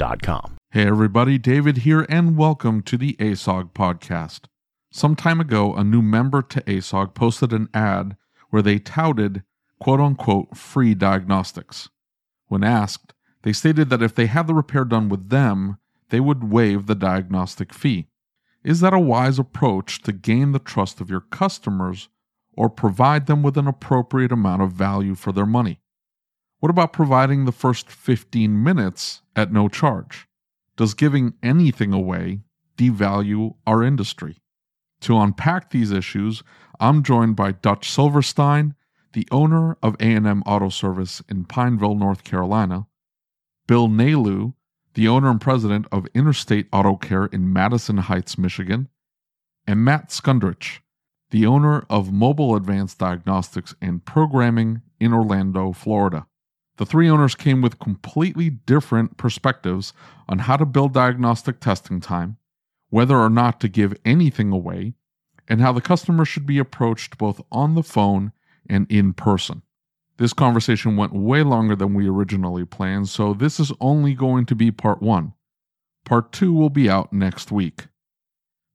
Getshopware.com. Hey everybody, David here, and welcome to the ASOG podcast. Some time ago, a new member to ASOG posted an ad where they touted quote unquote free diagnostics. When asked, they stated that if they had the repair done with them, they would waive the diagnostic fee. Is that a wise approach to gain the trust of your customers or provide them with an appropriate amount of value for their money? What about providing the first 15 minutes at no charge? Does giving anything away devalue our industry? To unpack these issues, I'm joined by Dutch Silverstein, the owner of A&M Auto Service in Pineville, North Carolina, Bill Nalu, the owner and president of Interstate Auto Care in Madison Heights, Michigan, and Matt Skundrich, the owner of Mobile Advanced Diagnostics and Programming in Orlando, Florida. The three owners came with completely different perspectives on how to build diagnostic testing time, whether or not to give anything away, and how the customer should be approached both on the phone and in person. This conversation went way longer than we originally planned, so this is only going to be part one. Part two will be out next week.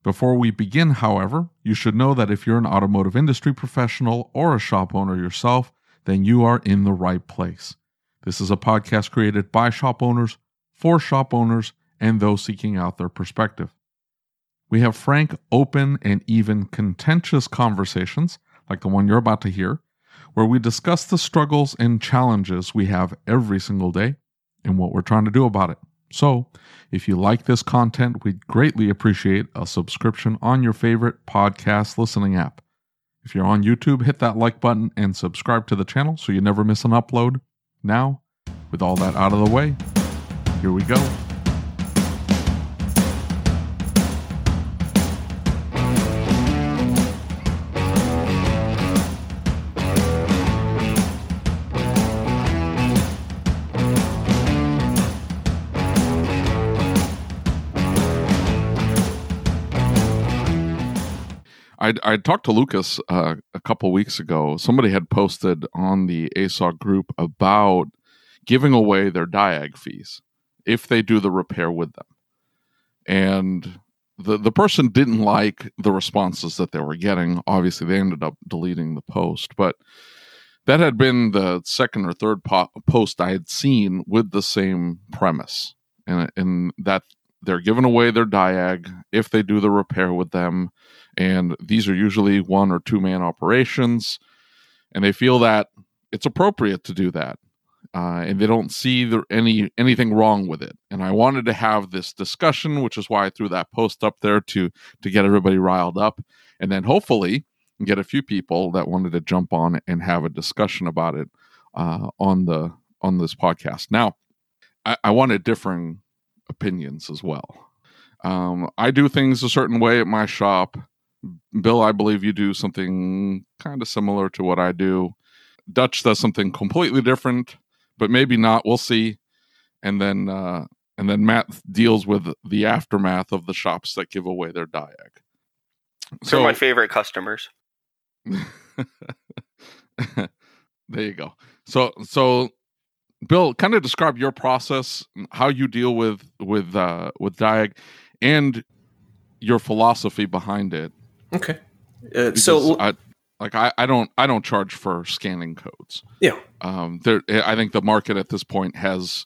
Before we begin, however, you should know that if you're an automotive industry professional or a shop owner yourself, then you are in the right place. This is a podcast created by shop owners, for shop owners, and those seeking out their perspective. We have frank, open, and even contentious conversations, like the one you're about to hear, where we discuss the struggles and challenges we have every single day and what we're trying to do about it. So, if you like this content, we'd greatly appreciate a subscription on your favorite podcast listening app. If you're on YouTube, hit that like button and subscribe to the channel so you never miss an upload. Now, with all that out of the way, here we go. I talked to Lucas uh, a couple weeks ago. Somebody had posted on the ASOG group about giving away their diag fees if they do the repair with them, and the the person didn't like the responses that they were getting. Obviously, they ended up deleting the post, but that had been the second or third po- post I had seen with the same premise, and and that they're giving away their diag if they do the repair with them and these are usually one or two man operations and they feel that it's appropriate to do that uh, and they don't see any anything wrong with it. And i wanted to have this discussion which is why i threw that post up there to to get everybody riled up and then hopefully get a few people that wanted to jump on and have a discussion about it uh, on the on this podcast. Now I, I wanted differing opinions as well. Um, i do things a certain way at my shop Bill, I believe you do something kind of similar to what I do. Dutch does something completely different, but maybe not. We'll see. and then uh, and then Matt deals with the aftermath of the shops that give away their Diag. So They're my favorite customers. there you go. So so Bill, kind of describe your process, how you deal with with uh, with Diag, and your philosophy behind it. Okay. Uh, so I, like I, I don't I don't charge for scanning codes. Yeah. Um, there I think the market at this point has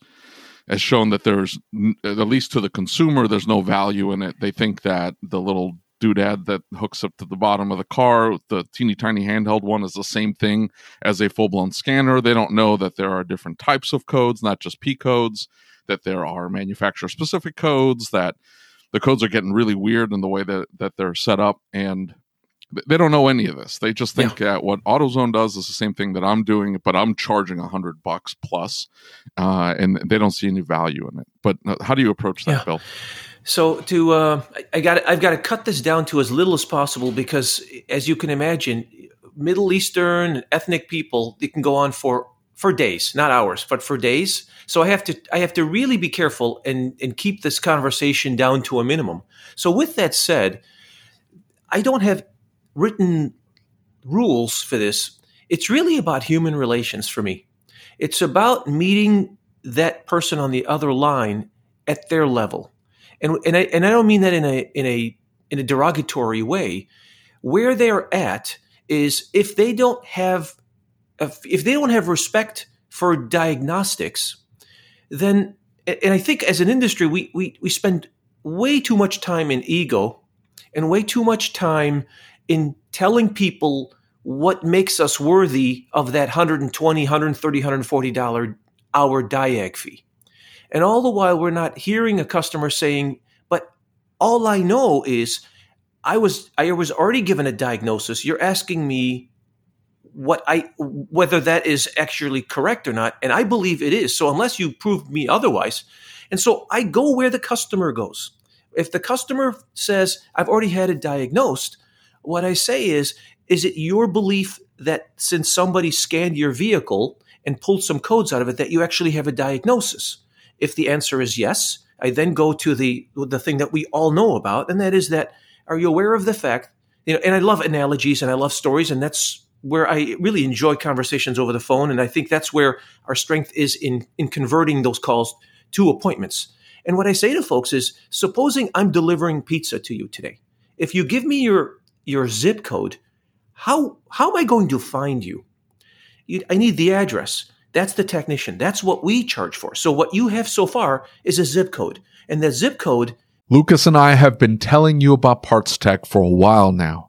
has shown that there's at least to the consumer there's no value in it. They think that the little doodad that hooks up to the bottom of the car, the teeny tiny handheld one, is the same thing as a full blown scanner. They don't know that there are different types of codes, not just P codes, that there are manufacturer specific codes, that the codes are getting really weird in the way that, that they're set up. And they don't know any of this. They just think yeah. what AutoZone does is the same thing that I'm doing, but I'm charging a hundred bucks plus, uh, and they don't see any value in it. But uh, how do you approach that, yeah. Bill? So to uh, I got I've got to cut this down to as little as possible because, as you can imagine, Middle Eastern ethnic people it can go on for for days, not hours, but for days. So I have to I have to really be careful and and keep this conversation down to a minimum. So with that said, I don't have written rules for this. It's really about human relations for me. It's about meeting that person on the other line at their level and and I, and I don't mean that in a in a in a derogatory way. Where they're at is if they don't have if they don't have respect for diagnostics, then and I think as an industry we we we spend way too much time in ego and way too much time in telling people what makes us worthy of that 120 130 140 dollar hour diag fee and all the while, we're not hearing a customer saying, but all I know is I was, I was already given a diagnosis. You're asking me what I, whether that is actually correct or not. And I believe it is. So unless you prove me otherwise. And so I go where the customer goes. If the customer says, I've already had it diagnosed, what I say is, is it your belief that since somebody scanned your vehicle and pulled some codes out of it, that you actually have a diagnosis? If the answer is yes, I then go to the the thing that we all know about, and that is that are you aware of the fact? You know, and I love analogies and I love stories, and that's where I really enjoy conversations over the phone, and I think that's where our strength is in in converting those calls to appointments. And what I say to folks is, supposing I'm delivering pizza to you today, if you give me your your zip code, how how am I going to find you? I need the address. That's the technician. That's what we charge for. So what you have so far is a zip code. And the zip code Lucas and I have been telling you about PartsTech for a while now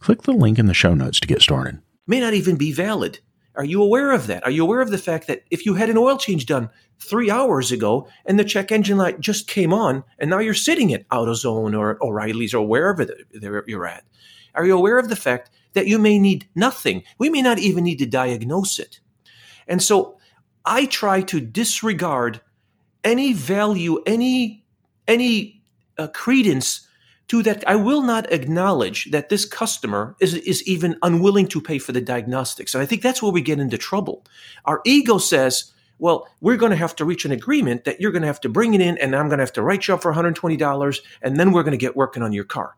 Click the link in the show notes to get started. May not even be valid. Are you aware of that? Are you aware of the fact that if you had an oil change done three hours ago and the check engine light just came on and now you're sitting at AutoZone or O'Reilly's or wherever you're at, are you aware of the fact that you may need nothing. We may not even need to diagnose it. And so I try to disregard any value, any any uh, credence to that. I will not acknowledge that this customer is, is even unwilling to pay for the diagnostics. And I think that's where we get into trouble. Our ego says, well, we're going to have to reach an agreement that you're going to have to bring it in and I'm going to have to write you up for $120 and then we're going to get working on your car.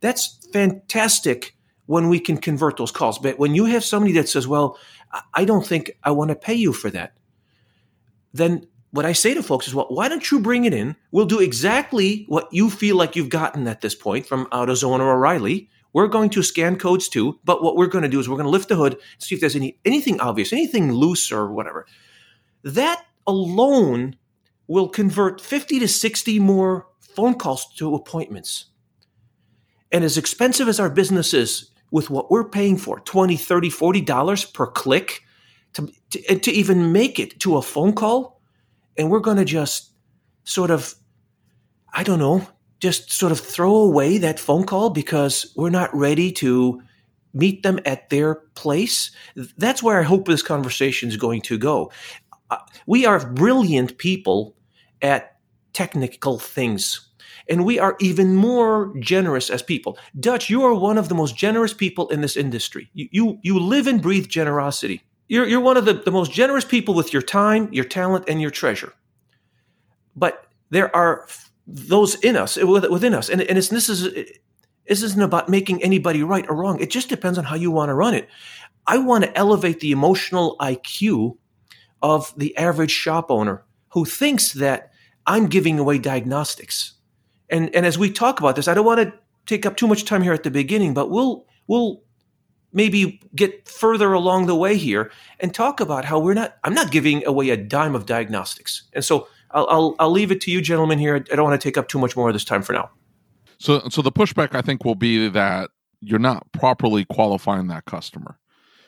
That's fantastic when we can convert those calls. But when you have somebody that says, well, I don't think I want to pay you for that, then what I say to folks is, well, why don't you bring it in? We'll do exactly what you feel like you've gotten at this point from AutoZone or O'Reilly. We're going to scan codes too, but what we're going to do is we're going to lift the hood, see if there's any anything obvious, anything loose or whatever. That alone will convert 50 to 60 more phone calls to appointments. And as expensive as our business is with what we're paying for, 20, 30, 40 dollars per click to, to, to even make it to a phone call, and we're going to just sort of, I don't know, just sort of throw away that phone call because we're not ready to meet them at their place. That's where I hope this conversation is going to go. Uh, we are brilliant people at technical things. And we are even more generous as people. Dutch, you are one of the most generous people in this industry. You, you, you live and breathe generosity. You're, you're one of the, the most generous people with your time, your talent, and your treasure. But there are those in us, uh, within us. And, and this, is, this isn't about making anybody right or wrong. It just depends on how you want to run it. I want to elevate the emotional IQ of the average shop owner who thinks that I'm giving away diagnostics. And, and as we talk about this, I don't want to take up too much time here at the beginning, but we'll, we'll maybe get further along the way here and talk about how we're not i'm not giving away a dime of diagnostics. And so i'll i'll, I'll leave it to you gentlemen here. I don't want to take up too much more of this time for now. So so the pushback i think will be that you're not properly qualifying that customer.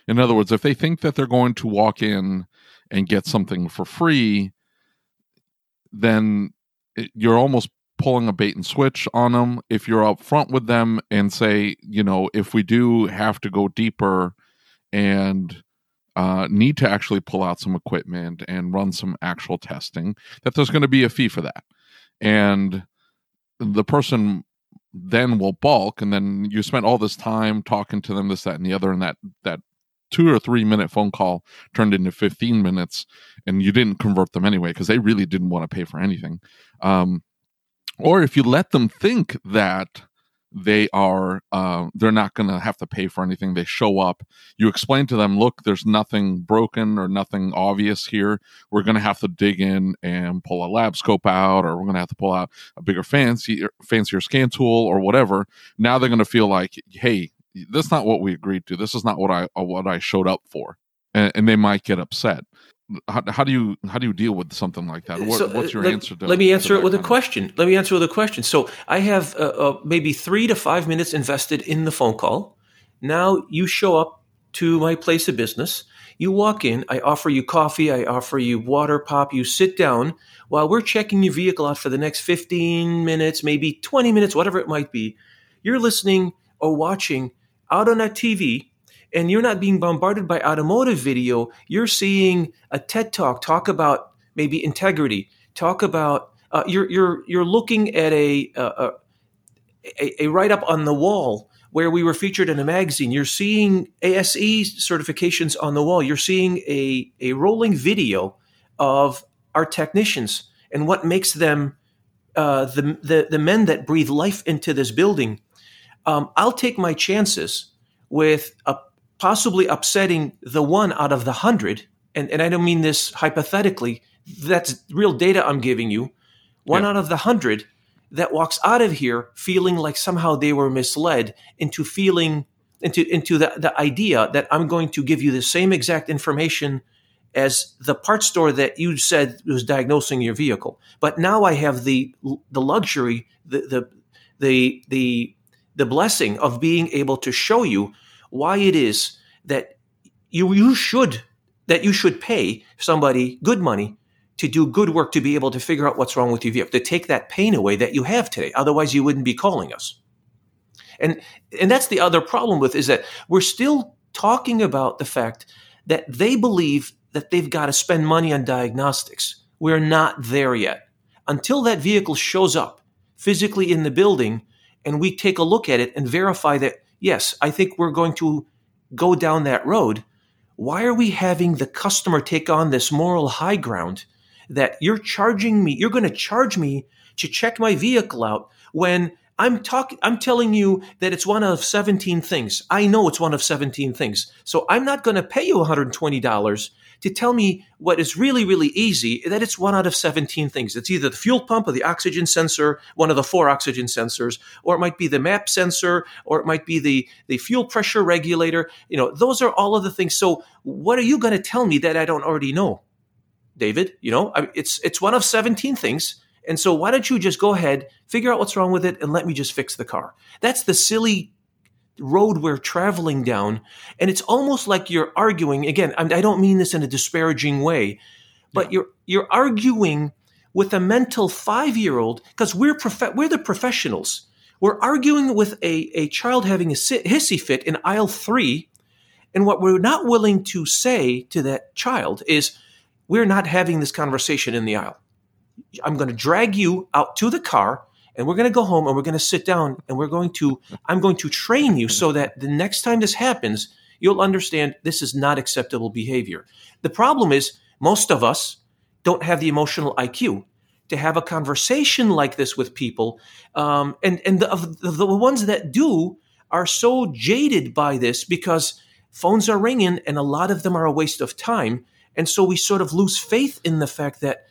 In other words if they think that they're going to walk in and get something for free then it, you're almost pulling a bait and switch on them if you're up front with them and say you know if we do have to go deeper and uh, need to actually pull out some equipment and run some actual testing that there's going to be a fee for that. And the person then will balk and then you spent all this time talking to them this that and the other and that that two or three minute phone call turned into 15 minutes and you didn't convert them anyway because they really didn't want to pay for anything. Um, or if you let them think that they are uh, they're not going to have to pay for anything they show up you explain to them look there's nothing broken or nothing obvious here. We're going to have to dig in and pull a lab scope out or we're going to have to pull out a bigger fancy fancier scan tool or whatever. Now they're going to feel like hey that's not what we agreed to. This is not what i what i showed up for. And, and they might get upset how, how, do you how do you deal with something like that? What, so, what's your let, answer? To, let me answer it with a question. Let me answer with a question. So I have uh, uh, maybe three to five minutes invested in the phone call. Now you show up to my place of business. You walk in. I offer you coffee. I offer you water pop. You sit down while we're checking your vehicle out for the next fifteen minutes, maybe twenty minutes, whatever it might be. You're listening or watching out on that TV and you're not being bombarded by automotive video. You're seeing a TED talk talk about maybe integrity, talk about uh, you're you're you're looking at a a, a, a write up on the wall where we were featured in a magazine. You're seeing ASE certifications on the wall. You're seeing a a rolling video of our technicians and what makes them uh, the, the the men that breathe life into this building. Um, I'll take my chances with a possibly upsetting the one out of the hundred, and, and I don't mean this hypothetically, that's real data I'm giving you, one yeah. out of the hundred that walks out of here feeling like somehow they were misled into feeling into into the, the idea that I'm going to give you the same exact information as the part store that you said was diagnosing your vehicle. But now I have the the luxury, the the the the, the blessing of being able to show you why it is that you you should that you should pay somebody good money to do good work to be able to figure out what's wrong with your vehicle to take that pain away that you have today. Otherwise you wouldn't be calling us. And and that's the other problem with is that we're still talking about the fact that they believe that they've got to spend money on diagnostics. We're not there yet. Until that vehicle shows up physically in the building and we take a look at it and verify that, yes, I think we're going to go down that road, why are we having the customer take on this moral high ground that you're charging me, you're going to charge me to check my vehicle out when I'm talking I'm telling you that it's one of 17 things. I know it's one of 17 things. So I'm not going to pay you $120 to tell me what is really, really easy, that it's one out of 17 things. It's either the fuel pump or the oxygen sensor, one of the four oxygen sensors, or it might be the map sensor, or it might be the, the fuel pressure regulator. You know, those are all of the things. So what are you going to tell me that I don't already know? David, you know, it's, it's one of 17 things. And so why don't you just go ahead, figure out what's wrong with it, and let me just fix the car? That's the silly road we're traveling down. And it's almost like you're arguing. Again, I don't mean this in a disparaging way, but yeah. you're you're arguing with a mental five year old because we're prof- we're the professionals. We're arguing with a, a child having a hissy fit in aisle three. And what we're not willing to say to that child is, we're not having this conversation in the aisle. I'm going to drag you out to the car and we're going to go home and we're going to sit down and we're going to i'm going to train you so that the next time this happens you'll understand this is not acceptable behavior. The problem is most of us don't have the emotional iq to have a conversation like this with people um, and and the, the ones that do are so jaded by this because phones are ringing and a lot of them are a waste of time. And so we sort of lose faith in the fact that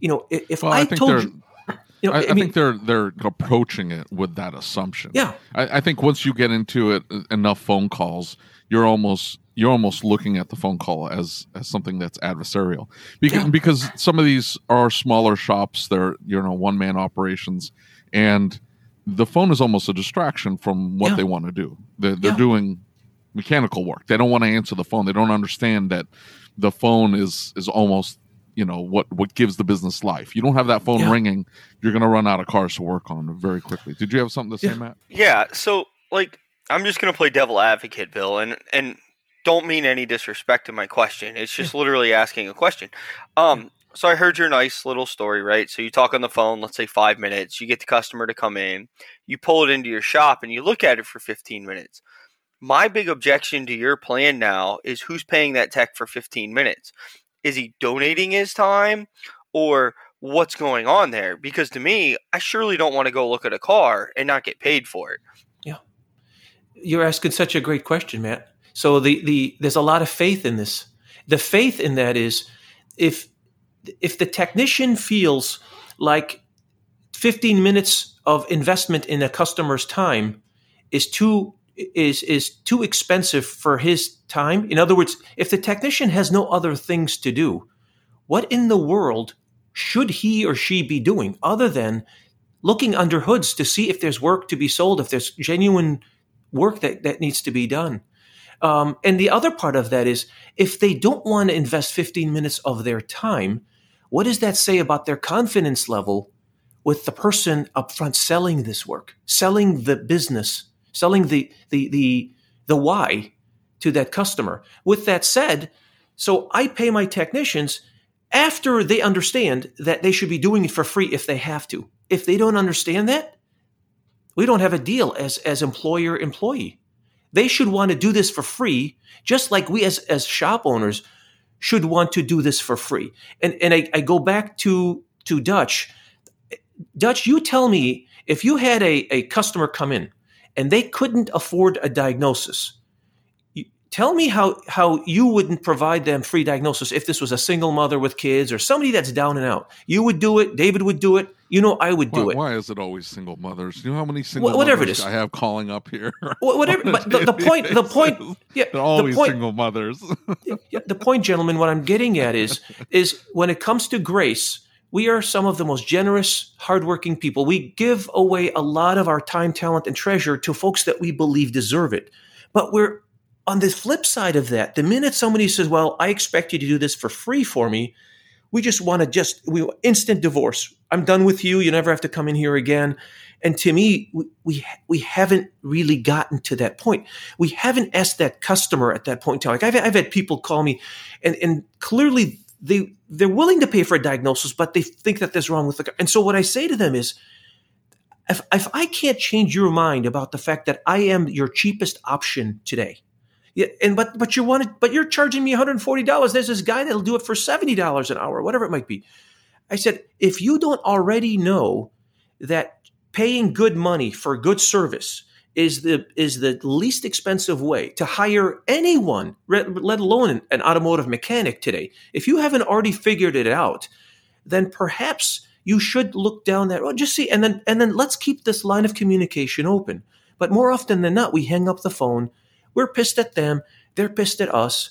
you know if well, I, I told you you know, I, I, I mean, think they're they're approaching it with that assumption. Yeah, I, I, think once you get into it uh, enough phone calls, you're almost you're almost looking at the phone call as as something that's adversarial because yeah. because some of these are smaller shops. They're you know one man operations, and the phone is almost a distraction from what yeah. they want to do. They're, they're yeah. doing mechanical work. They don't want to answer the phone. They don't understand that the phone is is almost you know what what gives the business life. You don't have that phone yeah. ringing, you're going to run out of cars to work on very quickly. Did you have something to say, yeah. Matt? Yeah. So like I'm just going to play devil advocate, Bill, and and don't mean any disrespect to my question. It's just literally asking a question. Um, so I heard your nice little story, right? So you talk on the phone, let's say five minutes. You get the customer to come in, you pull it into your shop, and you look at it for 15 minutes. My big objection to your plan now is who's paying that tech for 15 minutes is he donating his time or what's going on there? Because to me, I surely don't want to go look at a car and not get paid for it. Yeah. You're asking such a great question, Matt. So the the there's a lot of faith in this. The faith in that is if if the technician feels like 15 minutes of investment in a customer's time is too is is too expensive for his time. In other words, if the technician has no other things to do, what in the world should he or she be doing other than looking under hoods to see if there's work to be sold, if there's genuine work that, that needs to be done? Um, and the other part of that is if they don't want to invest 15 minutes of their time, what does that say about their confidence level with the person up front selling this work, selling the business selling the the the the why to that customer. With that said, so I pay my technicians after they understand that they should be doing it for free if they have to. If they don't understand that, we don't have a deal as as employer employee. They should want to do this for free, just like we as as shop owners should want to do this for free. And and I, I go back to to Dutch. Dutch, you tell me if you had a, a customer come in and they couldn't afford a diagnosis. tell me how, how you wouldn't provide them free diagnosis if this was a single mother with kids or somebody that's down and out. You would do it. David would do it. You know, I would do why, it. Why is it always single mothers? You know how many single whatever mothers it is. I have calling up here. whatever. but the, the, point, the point, yeah, they're always the point, single mothers. yeah, the point, gentlemen, what I'm getting at is, is when it comes to grace, we are some of the most generous, hardworking people. We give away a lot of our time, talent, and treasure to folks that we believe deserve it. But we're on the flip side of that. The minute somebody says, "Well, I expect you to do this for free for me," we just want to just we instant divorce. I'm done with you. You never have to come in here again. And to me, we, we, we haven't really gotten to that point. We haven't asked that customer at that point in time. Like I've, I've had people call me, and and clearly they they're willing to pay for a diagnosis, but they think that there's wrong with the. And so what I say to them is, if, if I can't change your mind about the fact that I am your cheapest option today, yeah, and but but you want but you're charging me $140. There's this guy that'll do it for $70 an hour, whatever it might be. I said, if you don't already know that paying good money for good service is the is the least expensive way to hire anyone, let alone an, automotive mechanic today. If you haven't already figured it out, then perhaps you should look down that road. Just see, and then and then let's keep this line of communication open. But more often than not, we hang up the phone. We're pissed at them. They're pissed at us.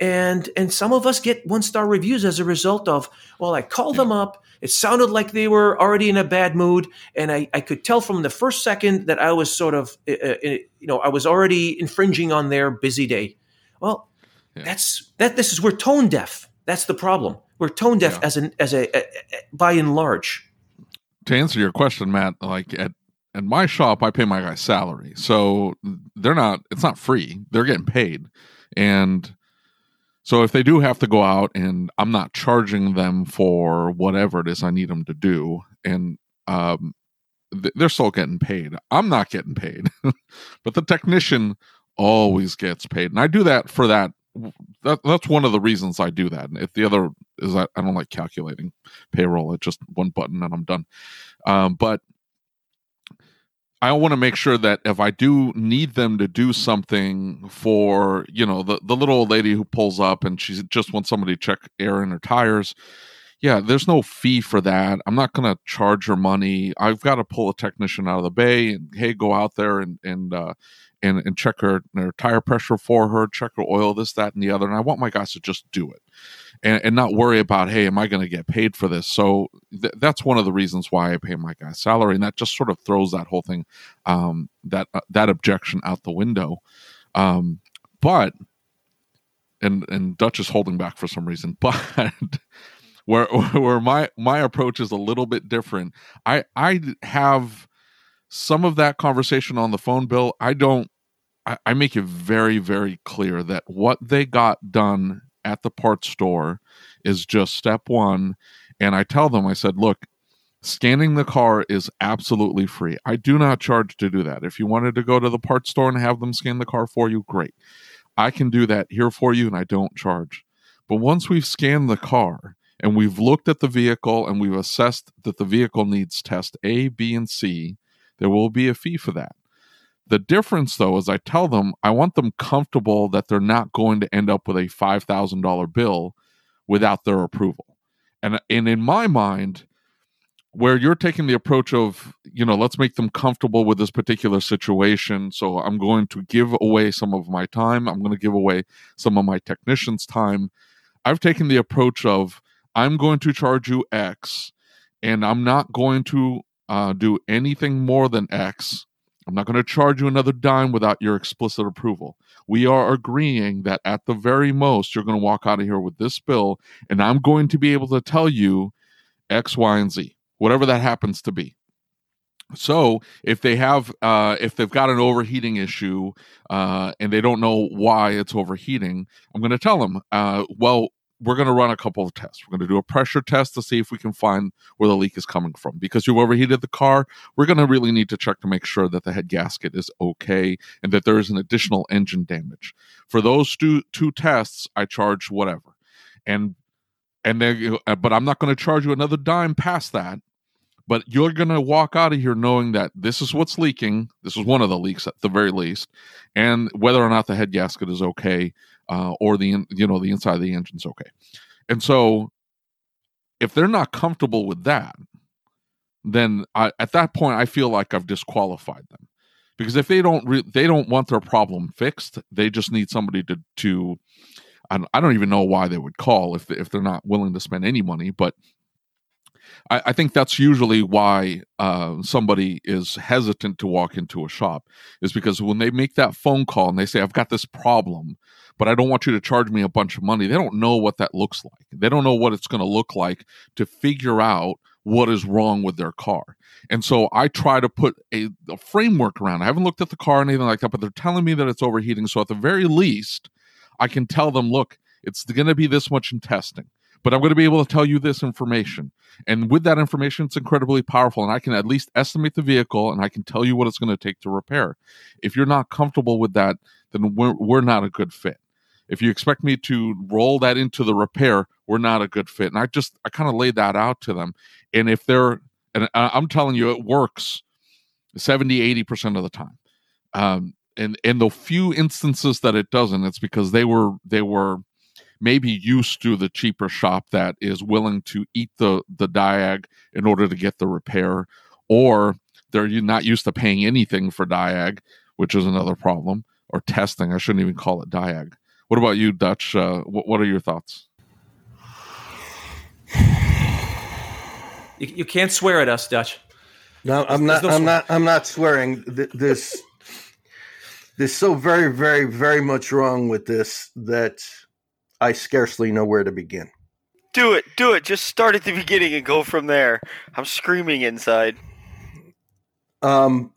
And and some of us get one star reviews as a result of, well, I called them up. It sounded like they were already in a bad mood, and I, I could tell from the first second that I was sort of, uh, uh, you know, I was already infringing on their busy day. Well, yeah. that's that. This is we're tone deaf. That's the problem. We're tone deaf yeah. as an as a, a, a by and large. To answer your question, Matt, like at at my shop, I pay my guys salary, so they're not. It's not free. They're getting paid, and so if they do have to go out, and I'm not charging them for whatever it is I need them to do, and um, they're still getting paid. I'm not getting paid, but the technician always gets paid, and I do that for that that, that's one of the reasons I do that. And if the other is that I don't like calculating payroll, it's just one button and I'm done. Um, but I want to make sure that if I do need them to do something for, you know, the, the little old lady who pulls up and she just wants somebody to check air in her tires, yeah, there's no fee for that. I'm not going to charge her money. I've got to pull a technician out of the bay and hey, go out there and and uh, and, and check her, her tire pressure for her, check her oil, this, that, and the other. And I want my guys to just do it and, and not worry about, hey, am I going to get paid for this? So th- that's one of the reasons why I pay my guys salary. And that just sort of throws that whole thing, um, that, uh, that objection out the window. Um, but, and, and Dutch is holding back for some reason, but where, where my, my approach is a little bit different. I, I have, some of that conversation on the phone bill i don't I, I make it very, very clear that what they got done at the parts store is just step one. And I tell them, I said, look, scanning the car is absolutely free. I do not charge to do that. If you wanted to go to the parts store and have them scan the car for you, great. I can do that here for you and I don't charge. But once we've scanned the car and we've looked at the vehicle and we've assessed that the vehicle needs test A, B, and C, there will be a fee for that. The difference, though, is I tell them I want them comfortable that they're not going to end up with a $5,000 bill without their approval. And, and in my mind, where you're taking the approach of, you know, let's make them comfortable with this particular situation. So I'm going to give away some of my time. I'm going to give away some of my technicians' time. I've taken the approach of, I'm going to charge you X and I'm not going to uh, do anything more than X I'm not going to charge you another dime without your explicit approval. We are agreeing that at the very most, you're going to walk out of here with this bill, and I'm going to be able to tell you X, Y, and Z, whatever that happens to be. So if they have, uh, if they've got an overheating issue uh, and they don't know why it's overheating, I'm going to tell them, uh, well, we're going to run a couple of tests. We're going to do a pressure test to see if we can find where the leak is coming from. Because you've overheated the car, we're going to really need to check to make sure that the head gasket is okay and that there is an additional engine damage. For those two two tests, I charge whatever, and and then uh, but I'm not going to charge you another dime past that. But you're going to walk out of here knowing that this is what's leaking. This is one of the leaks at the very least, and whether or not the head gasket is okay uh, or the you know the inside of the engine's okay. And so, if they're not comfortable with that, then I, at that point I feel like I've disqualified them because if they don't re- they don't want their problem fixed, they just need somebody to to I don't, I don't even know why they would call if if they're not willing to spend any money, but I, I think that's usually why uh, somebody is hesitant to walk into a shop is because when they make that phone call and they say, "I've got this problem," but I don't want you to charge me a bunch of money. They don't know what that looks like. They don't know what it's going to look like to figure out what is wrong with their car. And so I try to put a, a, framework around. I haven't looked at the car or anything like that, but they're telling me that it's overheating. So at the very least, I can tell them, look, it's going to be this much in testing. But I'm going to be able to tell you this information. And with that information, it's incredibly powerful. And I can at least estimate the vehicle and I can tell you what it's going to take to repair. If you're not comfortable with that, then we're, we're not a good fit. If you expect me to roll that into the repair, we're not a good fit. And I just, I kind of laid that out to them. And if they're, and I'm telling you, it works 70, 80% of the time. Um, and, and the few instances that it doesn't, it's because they were, they were, maybe used to the cheaper shop that is willing to eat the the diag in order to get the repair or they're not used to paying anything for diag which is another problem or testing i shouldn't even call it diag. What about you dutch? Uh, what, what are your thoughts? You, you can't swear at us dutch. No i'm not no i'm not i'm not swearing. This there's so very very very much wrong with this that I scarcely know where to begin. Do it, do it. Just start at the beginning and go from there. I'm screaming inside. Um,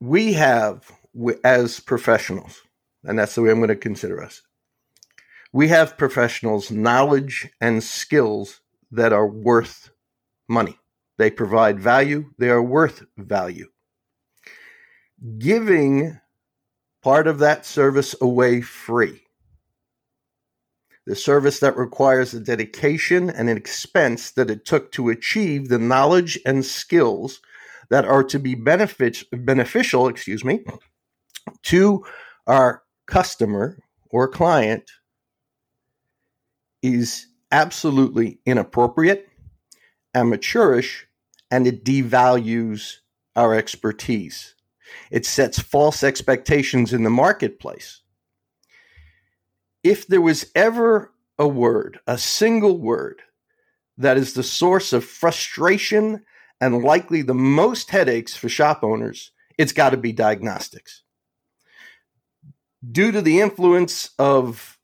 we have, as professionals, and that's the way I'm going to consider us. We have professionals' knowledge and skills that are worth money. They provide value. They are worth value. Giving part of that service away free. The service that requires the dedication and an expense that it took to achieve the knowledge and skills that are to be benefit, beneficial, excuse me, to our customer or client is absolutely inappropriate, amateurish, and it devalues our expertise. It sets false expectations in the marketplace. If there was ever a word, a single word, that is the source of frustration and likely the most headaches for shop owners, it's got to be diagnostics. Due to the influence of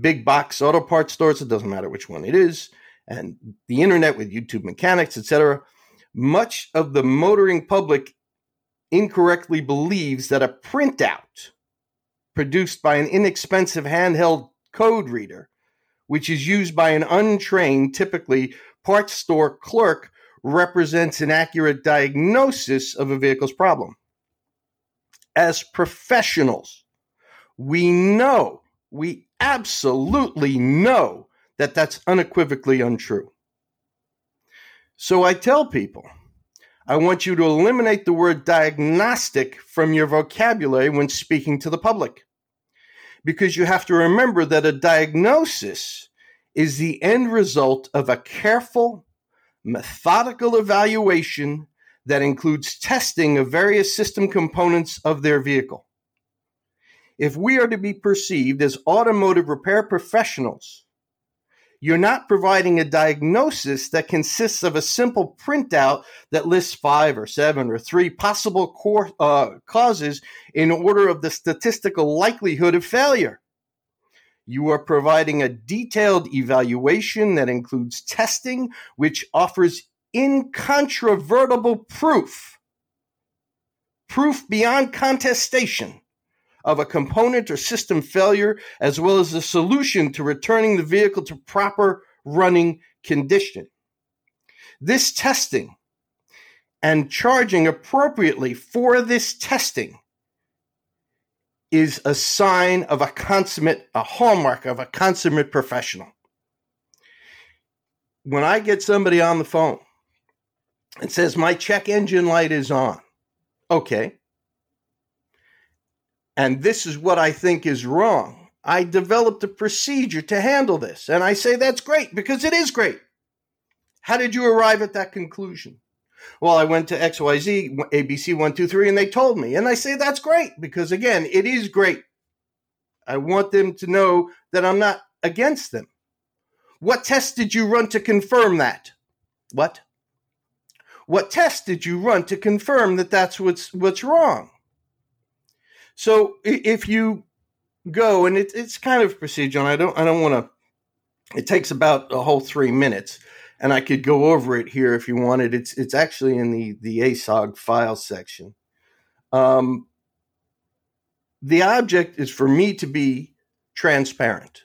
big box auto parts stores, it doesn't matter which one it is, and the internet with YouTube mechanics, etc., much of the motoring public incorrectly believes that a printout produced by an inexpensive handheld code reader, which is used by an untrained, typically parts store clerk, represents an accurate diagnosis of a vehicle's problem. As professionals, we know, we absolutely know that that's unequivocally untrue. So I tell people, I want you to eliminate the word diagnostic from your vocabulary when speaking to the public. Because you have to remember that a diagnosis is the end result of a careful, methodical evaluation that includes testing of various system components of their vehicle. If we are to be perceived as automotive repair professionals, you're not providing a diagnosis that consists of a simple printout that lists five or seven or three possible core, uh, causes in order of the statistical likelihood of failure. You are providing a detailed evaluation that includes testing, which offers incontrovertible proof, proof beyond contestation of a component or system failure, as well as the solution to returning the vehicle to proper running condition. This testing and charging appropriately for this testing is a sign of a consummate, a hallmark of a consummate professional. When I get somebody on the phone and says, My check engine light is on, okay, and this is what I think is wrong. I developed a procedure to handle this. And I say that's great because it is great. How did you arrive at that conclusion? Well, I went to XYZ, ABC123, and they told me. And I say that's great because, again, it is great. I want them to know that I'm not against them. What test did you run to confirm that? What? What test did you run to confirm that that's what's what's wrong? So if you go and it, it's kind of procedural, I don't I don't want to. It takes about a whole three minutes, and I could go over it here if you wanted. It's it's actually in the the ASOG file section. Um, the object is for me to be transparent.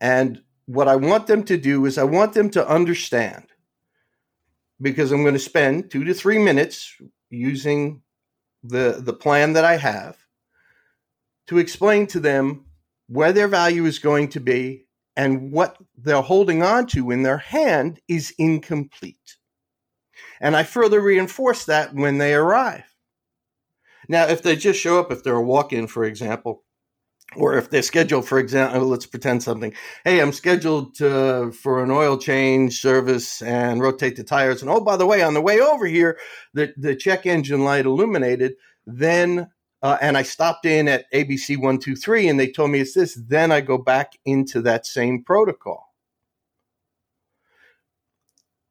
And what I want them to do is I want them to understand because I'm going to spend two to three minutes using the, the plan that I have to explain to them where their value is going to be and what they're holding on to in their hand is incomplete. And I further reinforce that when they arrive. Now, if they just show up, if they're a walk in, for example, or if they're scheduled, for example, let's pretend something. Hey, I'm scheduled to, for an oil change service and rotate the tires. And oh, by the way, on the way over here, the, the check engine light illuminated. Then, uh, and I stopped in at ABC 123 and they told me it's this. Then I go back into that same protocol.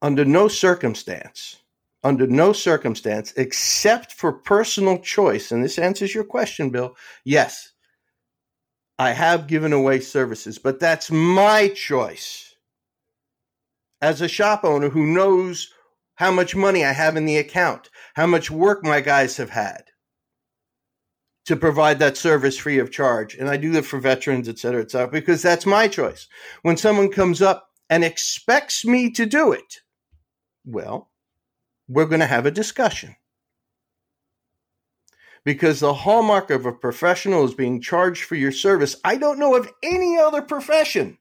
Under no circumstance under no circumstance, except for personal choice, and this answers your question, Bill, yes, I have given away services, but that's my choice. As a shop owner who knows how much money I have in the account, how much work my guys have had to provide that service free of charge. And I do that for veterans, et cetera, et cetera, because that's my choice. When someone comes up and expects me to do it, well, we're going to have a discussion. Because the hallmark of a professional is being charged for your service. I don't know of any other profession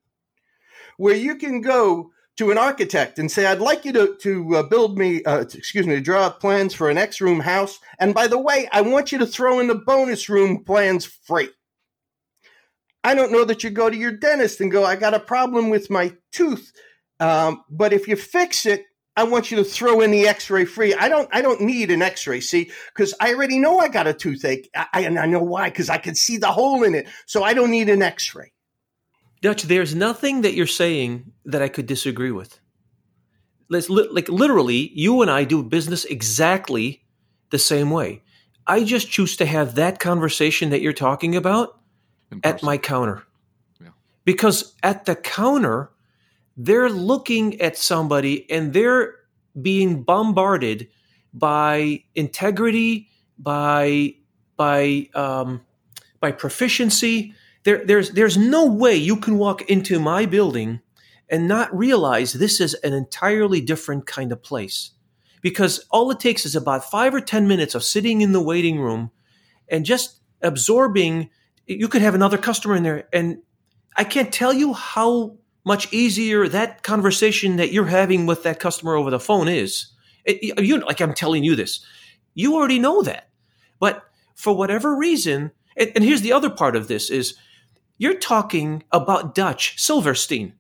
where you can go to an architect and say, I'd like you to, to uh, build me, uh, excuse me, to draw up plans for an X room house. And by the way, I want you to throw in the bonus room plans free. I don't know that you go to your dentist and go, I got a problem with my tooth. Um, but if you fix it, I want you to throw in the X-ray free. I don't. I don't need an X-ray. See, because I already know I got a toothache. I, I, and I know why. Because I can see the hole in it. So I don't need an X-ray. Dutch, there's nothing that you're saying that I could disagree with. Let's like literally, you and I do business exactly the same way. I just choose to have that conversation that you're talking about at my counter. Yeah. Because at the counter, they're looking at somebody and they're being bombarded by integrity, by by um, by proficiency. There, there's there's no way you can walk into my building and not realize this is an entirely different kind of place. Because all it takes is about five or ten minutes of sitting in the waiting room and just absorbing. You could have another customer in there, and I can't tell you how much easier that conversation that you're having with that customer over the phone is. It, you like I'm telling you this, you already know that, but for whatever reason, and, and here's the other part of this is you're talking about Dutch Silverstein,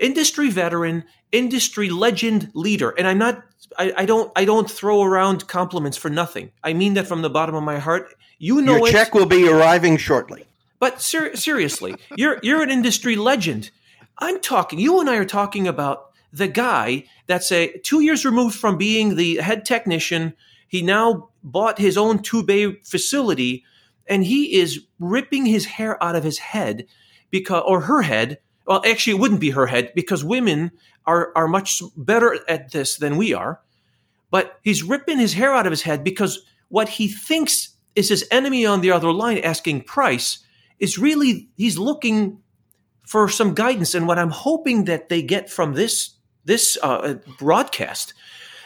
industry veteran, industry legend leader, and I'm not. I, I, don't. I don't throw around compliments for nothing. I mean that from the bottom of my heart. You know, your check will be arriving shortly. But ser- seriously, you're you're an industry legend. I'm talking, you and I are talking about the guy that's a two years removed from being the head technician. He now bought his own two bay facility and he is ripping his hair out of his head because, or her head. Well, actually, it wouldn't be her head because women are, are much better at this than we are. But he's ripping his hair out of his head because what he thinks is his enemy on the other line asking price is really, he's looking for some guidance. And what I'm hoping that they get from this this uh, broadcast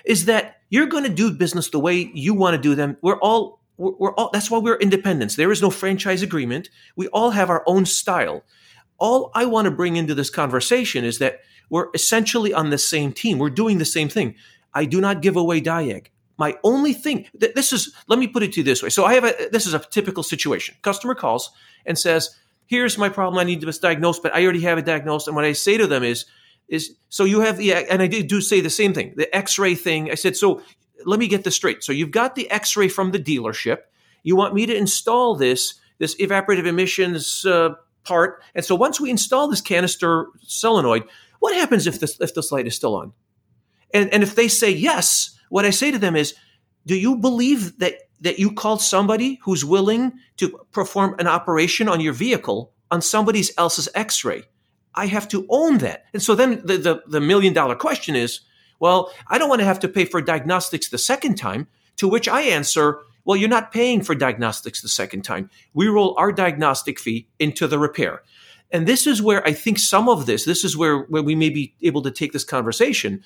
is that you're going to do business the way you want to do them. We're all we're, we're all that's why we're independents. There is no franchise agreement. We all have our own style. All I want to bring into this conversation is that we're essentially on the same team. We're doing the same thing. I do not give away Diag. My only thing, this is, let me put it to you this way. So I have a, this is a typical situation. Customer calls and says, here's my problem. I need to be diagnosed, but I already have it diagnosed. And what I say to them is, is so you have the, and I do say the same thing, the x-ray thing. I said, so let me get this straight. So you've got the x-ray from the dealership. You want me to install this, this evaporative emissions uh, part. And so once we install this canister solenoid, what happens if this, if this light is still on? And, and if they say yes, what I say to them is, do you believe that that you called somebody who's willing to perform an operation on your vehicle on somebody else's x-ray. I have to own that. And so then the, the, the million dollar question is well i don't want to have to pay for diagnostics the second time to which i answer well you're not paying for diagnostics the second time. We roll our diagnostic fee into the repair. And this is where I think some of this, this is where, where we may be able to take this conversation.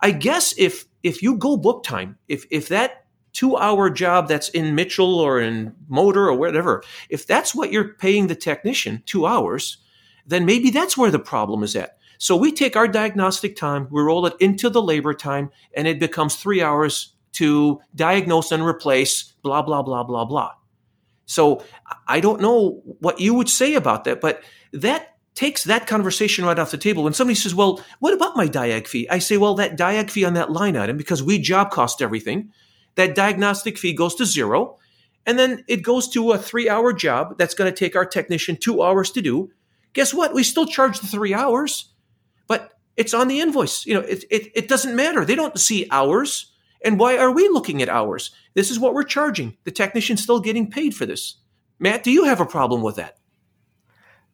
I guess if if you go book time, if if that two hour job that's in Mitchell or in Motor or whatever, if that's what you're paying the technician, two hours, then maybe that's where the problem is at. So we take our diagnostic time, we roll it into the labor time, and it becomes three hours to diagnose and replace, blah, blah, blah, blah, blah. So I don't know what you would say about that, but that takes that conversation right off the table. When somebody says, Well, what about my diag fee? I say, Well, that diag fee on that line item, because we job cost everything, that diagnostic fee goes to zero. And then it goes to a three hour job that's going to take our technician two hours to do. Guess what? We still charge the three hours, but it's on the invoice. You know, it, it, it doesn't matter. They don't see hours. And why are we looking at hours? This is what we're charging. The technician's still getting paid for this. Matt, do you have a problem with that?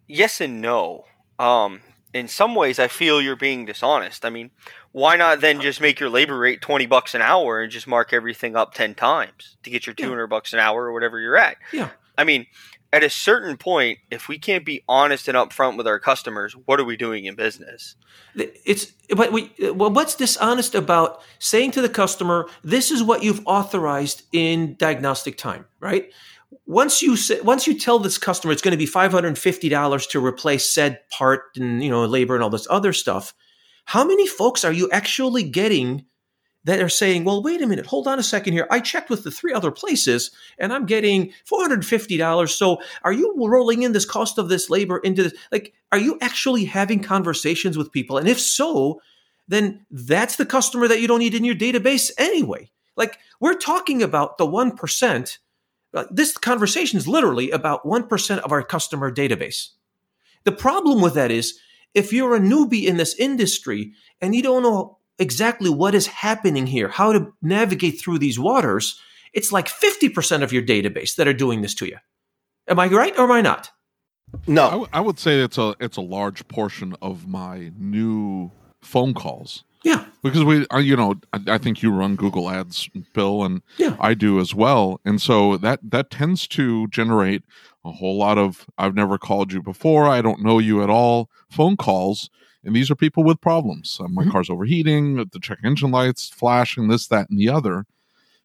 Yes and no. Um, in some ways, I feel you're being dishonest. I mean, why not then just make your labor rate 20 bucks an hour and just mark everything up 10 times to get your 200 yeah. bucks an hour or whatever you're at? Yeah. I mean, at a certain point, if we can't be honest and upfront with our customers, what are we doing in business? It's but we well, what's dishonest about saying to the customer, "This is what you've authorized in diagnostic time," right? Once you say, once you tell this customer it's going to be five hundred and fifty dollars to replace said part and you know labor and all this other stuff, how many folks are you actually getting that are saying, well, wait a minute, hold on a second here. I checked with the three other places and I'm getting $450. So are you rolling in this cost of this labor into this? Like, are you actually having conversations with people? And if so, then that's the customer that you don't need in your database anyway. Like, we're talking about the 1%. Uh, Uh, this conversation is literally about 1% of our customer database. The problem with that is if you're a newbie in this industry and you don't know exactly what is happening here, how to navigate through these waters, it's like 50% of your database that are doing this to you. Am I right or am I not? No. I, w- I would say it's a it's a large portion of my new phone calls. Yeah. Because we, uh, you know, I, I, think you run Google Ads, Bill, and yeah. I do as well. And so that that tends to generate a whole lot of I've never called you before, I don't know you at all phone calls and these are people with problems. Uh, my mm-hmm. car's overheating, the check engine lights flashing, this, that, and the other.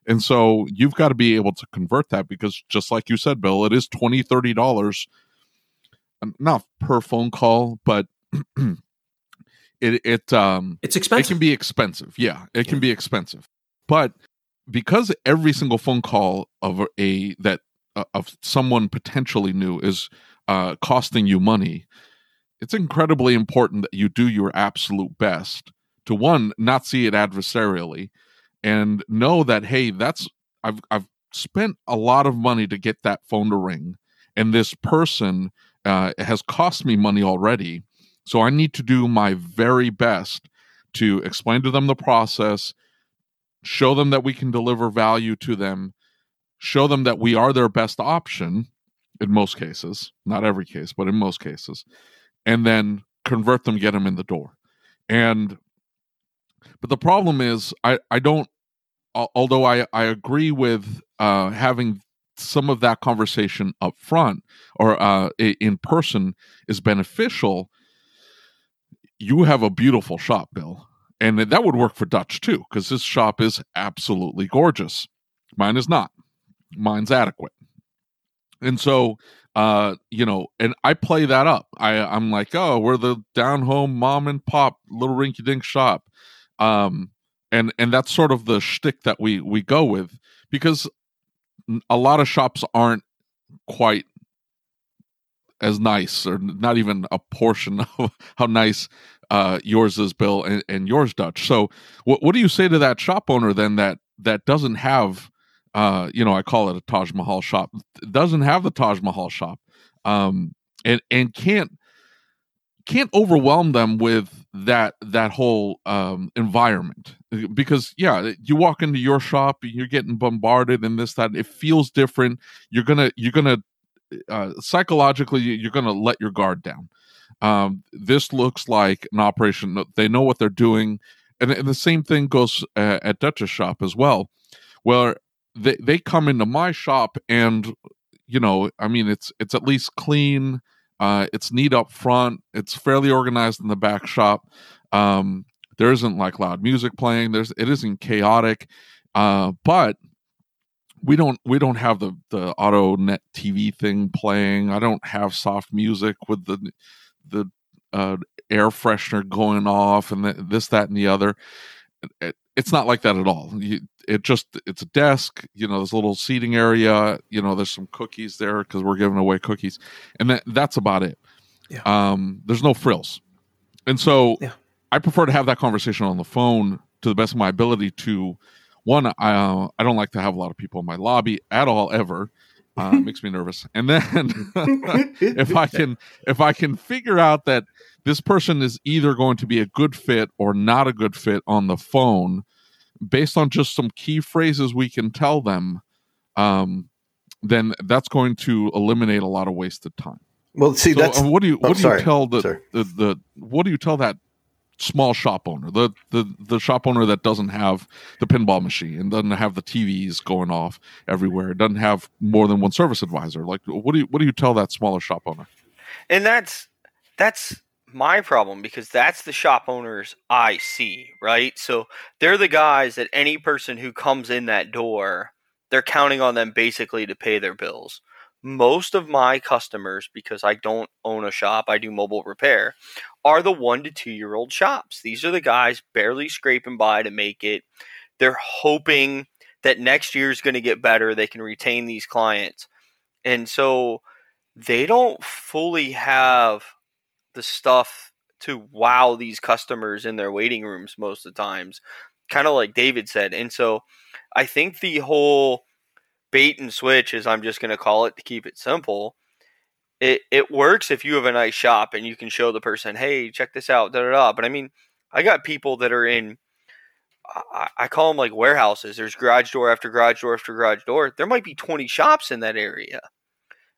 And so you've got to be able to convert that because just like you said, Bill, it is $20, $30, um, not per phone call, but it, it, um, it's expensive. It can be expensive. Yeah, it can be expensive. But because every single phone call of a, that, uh, of someone potentially new is uh, costing you money, it's incredibly important that you do your absolute best to one not see it adversarially and know that hey that's i've i've spent a lot of money to get that phone to ring and this person uh, has cost me money already so i need to do my very best to explain to them the process show them that we can deliver value to them show them that we are their best option in most cases not every case but in most cases and then convert them, get them in the door. And but the problem is, I I don't. Although I I agree with uh, having some of that conversation up front or uh, in person is beneficial. You have a beautiful shop, Bill, and that would work for Dutch too, because this shop is absolutely gorgeous. Mine is not. Mine's adequate. And so uh, you know, and I play that up. I I'm like, oh, we're the down home mom and pop little rinky dink shop, um, and and that's sort of the shtick that we we go with because a lot of shops aren't quite as nice or not even a portion of how nice uh, yours is bill and, and yours dutch so what, what do you say to that shop owner then that that doesn't have uh, you know, I call it a Taj Mahal shop. Doesn't have the Taj Mahal shop, um, and and can't can't overwhelm them with that that whole um, environment because yeah, you walk into your shop, and you're getting bombarded and this that. It feels different. You're gonna you're gonna uh, psychologically you're gonna let your guard down. Um, this looks like an operation. They know what they're doing, and, and the same thing goes uh, at Dutch's shop as well, where they they come into my shop and you know i mean it's it's at least clean Uh, it's neat up front. It's fairly organized in the back shop. Um, there isn't like loud music playing. There's it isn't chaotic, uh, but we don't we don't have the the auto net TV thing playing. I don't have soft music with the the uh, air freshener going off and the, this that and the other. It, it's not like that at all. You, it just it's a desk. You know, there's a little seating area. You know, there's some cookies there because we're giving away cookies, and that, that's about it. Yeah. Um, there's no frills, and so Yeah. I prefer to have that conversation on the phone to the best of my ability. To one, I uh, I don't like to have a lot of people in my lobby at all ever. Uh, makes me nervous. And then if I can if I can figure out that this person is either going to be a good fit or not a good fit on the phone based on just some key phrases we can tell them um, then that's going to eliminate a lot of wasted time Well, see, so that's uh, what do you oh, what do sorry. you tell the, the the what do you tell that small shop owner the the the shop owner that doesn't have the pinball machine and doesn't have the TVs going off everywhere doesn't have more than one service advisor like what do you what do you tell that smaller shop owner and that's that's my problem because that's the shop owners I see, right? So they're the guys that any person who comes in that door, they're counting on them basically to pay their bills. Most of my customers, because I don't own a shop, I do mobile repair, are the one to two year old shops. These are the guys barely scraping by to make it. They're hoping that next year is going to get better. They can retain these clients. And so they don't fully have the stuff to wow these customers in their waiting rooms most of the times kind of like david said and so i think the whole bait and switch as i'm just going to call it to keep it simple it, it works if you have a nice shop and you can show the person hey check this out da da da but i mean i got people that are in I, I call them like warehouses there's garage door after garage door after garage door there might be 20 shops in that area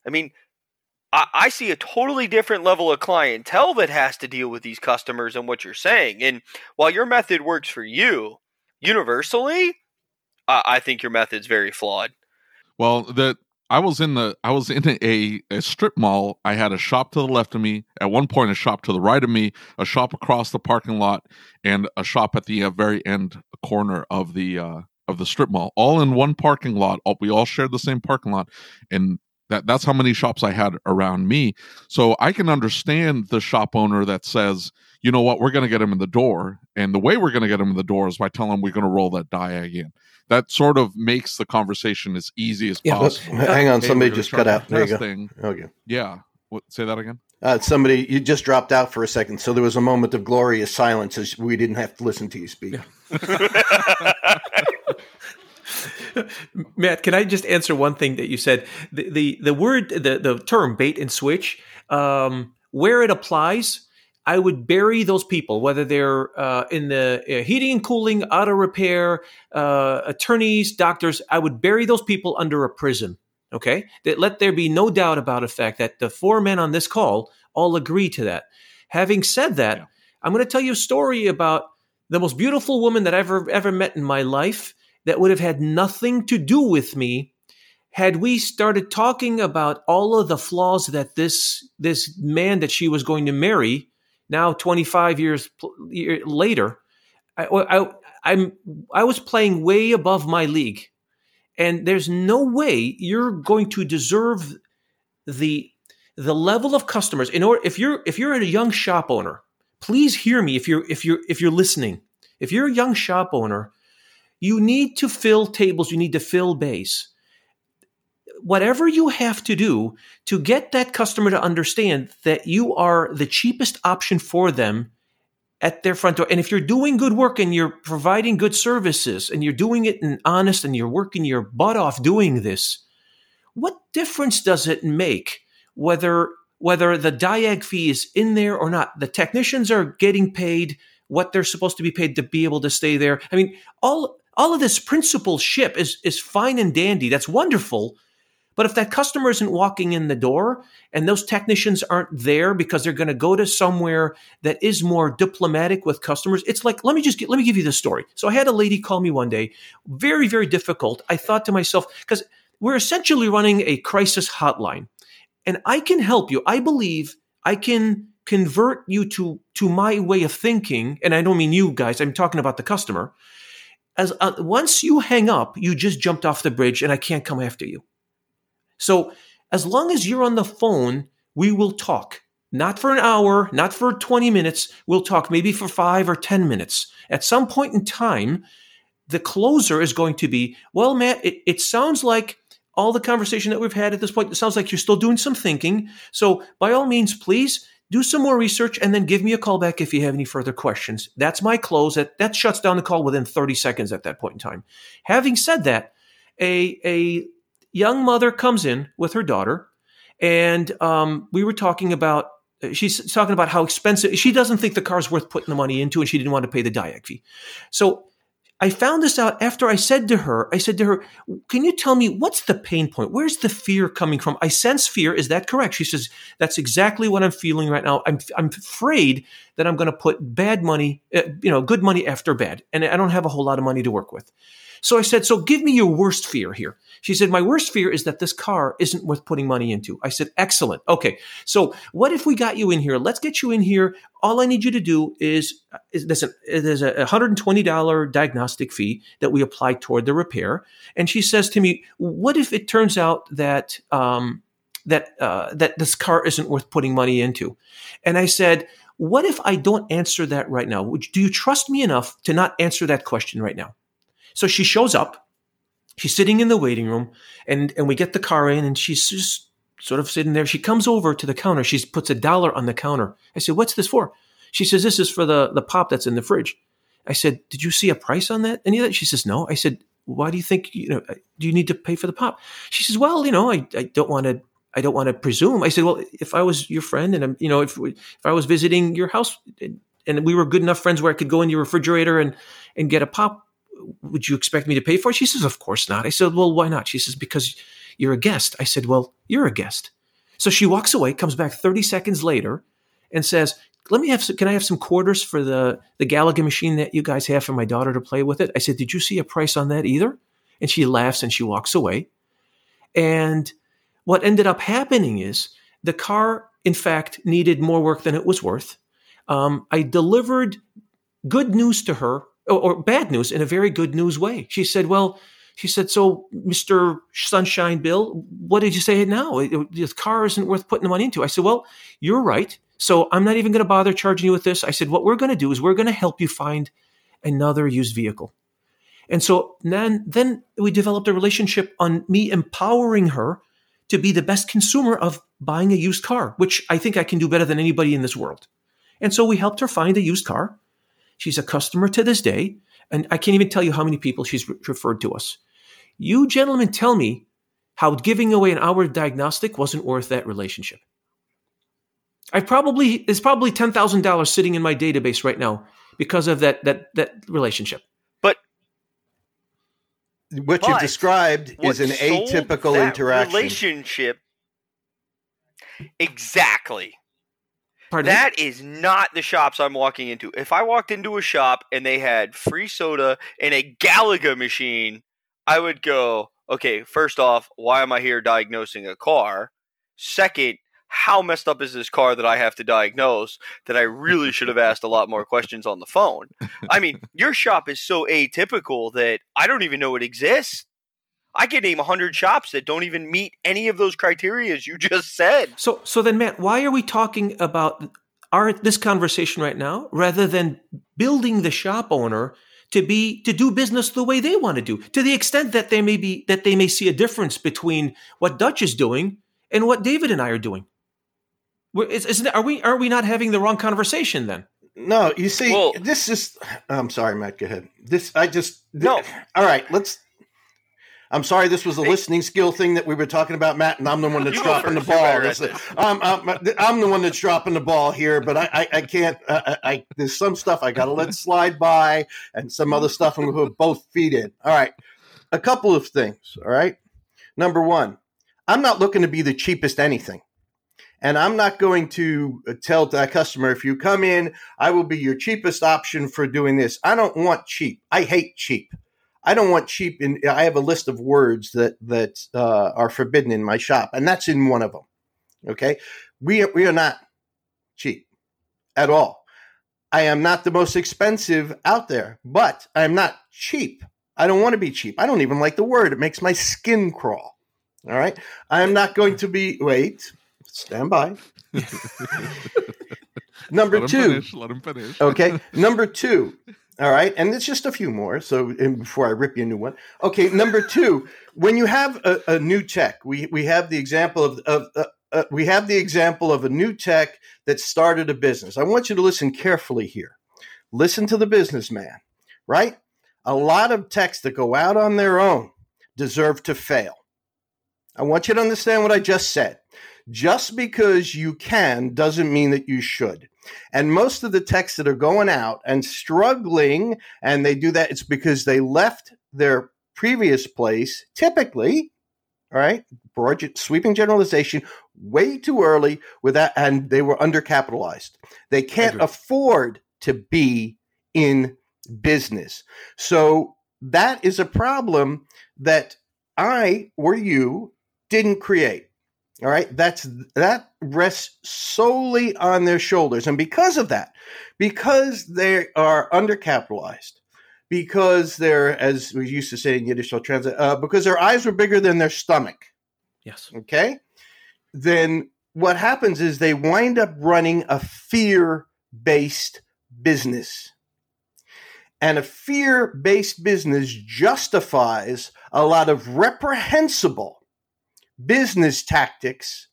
i mean I, I see a totally different level of clientele that has to deal with these customers and what you're saying. And while your method works for you, universally, I, I think your method's very flawed. Well, that I was in the I was in a, a strip mall. I had a shop to the left of me. At one point, a shop to the right of me, a shop across the parking lot, and a shop at the uh, very end corner of the uh, of the strip mall, all in one parking lot. All, we all shared the same parking lot, and that that's how many shops I had around me. So I can understand the shop owner that says, you know what, we're going to get him in the door, and the way we're going to get him in the door is by telling him we're going to roll that diag in. That sort of makes the conversation as easy as Yeah, possible. hang on, Hey, somebody just cut out. There you go. Okay. Yeah. What, say that again. Uh, somebody, you just dropped out for a second, so there was a moment of glorious silence as we didn't have to listen to you speak. Matt, can I just answer one thing that you said? The the, the word the, the term bait and switch, um, where it applies, I would bury those people, whether they're uh, in the uh, heating and cooling, auto repair, uh, attorneys, doctors. I would bury those people under a prison. Okay, that let there be no doubt about the fact that the four men on this call all agree to that. Having said that, Yeah. I'm going to tell you a story about the most beautiful woman that I've ever ever met in my life that would have had nothing to do with me had we started talking about all of the flaws that this this man that she was going to marry now 25 years year later I, I I'm I was playing way above my league. And there's no way you're going to deserve the the level of customers. In order if you're if you're a young shop owner please hear me if you're if you're if you're listening. If you're a young shop owner you need to fill tables. You need to fill bays. whatever you have to do to get that customer to understand that you are the cheapest option for them at their front door and if you're doing good work and you're providing good services and you're doing it in honest and you're working your butt off doing this what difference does it make whether whether the diag fee is in there or not? The technicians are getting paid what they're supposed to be paid to be able to stay there. I mean all all of this principalship is is fine and dandy that's wonderful but if that customer isn't walking in the door and those technicians aren't there because they're going to go to somewhere that is more diplomatic with customers, it's like let me just get, let me give you this story. So I had a lady call me one day, very very difficult. I thought to myself because we're essentially running a crisis hotline, and I can help you. I believe I can convert you to to my way of thinking, and I don't mean you guys. I'm talking about the customer. As uh, once you hang up, you just jumped off the bridge, and I can't come after you. So as long as you're on the phone, we will talk. Not for an hour, not for 20 minutes. We'll talk maybe for five or 10 minutes. At some point in time, the closer is going to be, well, Matt, it, it sounds like all the conversation that we've had at this point, it sounds like you're still doing some thinking. So by all means, please do some more research and then give me a call back if you have any further questions. That's my close. That, that shuts down the call within 30 seconds at that point in time. Having said that, a, a young mother comes in with her daughter, and um, we were talking about. She's talking about how expensive. She doesn't think the car's worth putting the money into, and she didn't want to pay the diag fee. So I found this out after I said to her, I said to her, Can you tell me what's the pain point? Where's the fear coming from? I sense fear. Is that correct? She says, That's exactly what I'm feeling right now. I'm, I'm afraid that I'm going to put bad money, uh, you know, good money after bad. And I don't have a whole lot of money to work with. So I said, So give me your worst fear here. She said, My worst fear is that this car isn't worth putting money into. I said, Excellent. Okay. So what if we got you in here? Let's get you in here. All I need you to do is, is listen, there's a $120 diagnostic fee that we apply toward the repair. And she says to me, What if it turns out that, um, that, uh, that this car isn't worth putting money into? And I said, what if I don't answer that right now? Do you trust me enough to not answer that question right now? So she shows up. She's sitting in the waiting room, and and we get the car in, and she's just sort of sitting there. She comes over to the counter. She puts a dollar on the counter. I said, "What's this for?" She says, "This is for the the pop that's in the fridge." I said, "Did you see a price on that? Any of that?" She says, "No." I said, "Why do you think you know? Do you need to pay for the pop?" She says, "Well, you know, I, I don't want to I don't want to presume. I said, well, if I was your friend and I'm, you know, if if I was visiting your house and we were good enough friends where I could go in your refrigerator and and get a pop, would you expect me to pay for it? She says, Of course not. I said, Well, why not? She says, Because you're a guest. I said, Well, you're a guest. So she walks away, comes back 30 seconds later, and says, let me have some, can I have some quarters for the, the Galaga machine that you guys have for my daughter to play with it? I said, Did you see a price on that either? And she laughs and she walks away. And what ended up happening is the car, in fact, needed more work than it was worth. Um, I delivered good news to her or, bad news in a very good news way. She said, "Well." She said, "So, Mister Sunshine Bill, what did you say now? This car isn't worth putting the money into." I said, "Well, you're right. So I'm not even going to bother charging you with this." I said, "What we're going to do is we're going to help you find another used vehicle." And so then, then we developed a relationship on me empowering her to be the best consumer of buying a used car, which I think I can do better than anybody in this world. And so we helped her find a used car. She's a customer to this day. And I can't even tell you how many people she's re- referred to us. You gentlemen tell me how giving away an hour of diagnostic wasn't worth that relationship. I probably there's probably ten thousand dollars sitting in my database right now because of that that that relationship. But what you've described is an atypical interaction. Relationship. Exactly. Pardon That is not the shops I'm walking into. If I walked into a shop and they had free soda and a Galaga machine, I would go, okay, first off, why am I here diagnosing a car? Second, how messed up is this car that I have to diagnose that I really should have asked a lot more questions on the phone? I mean, your shop is so atypical that I don't even know it exists. I can name 100 shops that don't even meet any of those criteria you just said. So, so then, Matt, why are we talking about our this conversation right now rather than building the shop owner to be to do business the way they want to do? To the extent that they may be that they may see a difference between what Dutch is doing and what David and I are doing. Is, isn't are we are we not having the wrong conversation then? No, you see, Well- this is. I'm sorry, Matt. Go ahead. This, I just. No. All right, let's. I'm sorry, this was a listening skill thing that we were talking about, Matt, and I'm the one that's dropping the ball. better This- at this. I'm, I'm, uh, I'm the one that's dropping the ball here, but I, I, I can't. I, I, I- there's some stuff I got to let slide by, and some other stuff I'm going to put both feet in. All right, a couple of things. All right, number one, I'm not looking to be the cheapest anything. And I'm not going to uh, tell that customer if you come in, I will be your cheapest option for doing this. I don't want cheap. I hate cheap. I don't want cheap. In I have a list of words that that uh, are forbidden in my shop, and that's in one of them. Okay, we we are not cheap at all. I am not the most expensive out there, but I am not cheap. I don't want to be cheap. I don't even like the word. It makes my skin crawl. All right. I am not going to be. Wait. Stand by. Number two. Finish, let him finish. Okay. Number two. All right. And it's just a few more. So before I rip you a new one. Okay. Number two. When you have a, a new tech, we, we have the example of, of uh, uh, we have the example of a new tech that started a business. I want you to listen carefully here. Listen to the businessman, right? A lot of techs that go out on their own deserve to fail. I want you to understand what I just said. Just because you can doesn't mean that you should. And most of the techs that are going out and struggling, and they do that, it's because they left their previous place, typically, all right, broad sweeping generalization, way too early with that, and they were undercapitalized. They can't afford to be in business. So that is a problem that I or you didn't create. All right, that's that rests solely on their shoulders, and because of that, because they are undercapitalized, because they're, as we used to say in Yiddish, transit, uh, because their eyes were bigger than their stomach. Yes. Okay. Then what happens is they wind up running a fear-based business. And a fear based business justifies a lot of reprehensible business tactics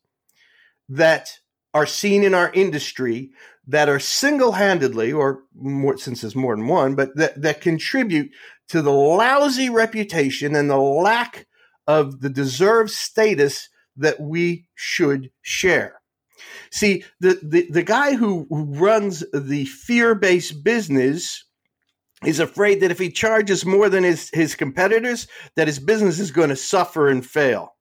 that are seen in our industry that are single handedly, or more, since there's more than one, but that, that contribute to the lousy reputation and the lack of the deserved status that we should share. See, the, the, the guy who runs the fear based business is afraid that if he charges more than his, his competitors, that his business is going to suffer and fail.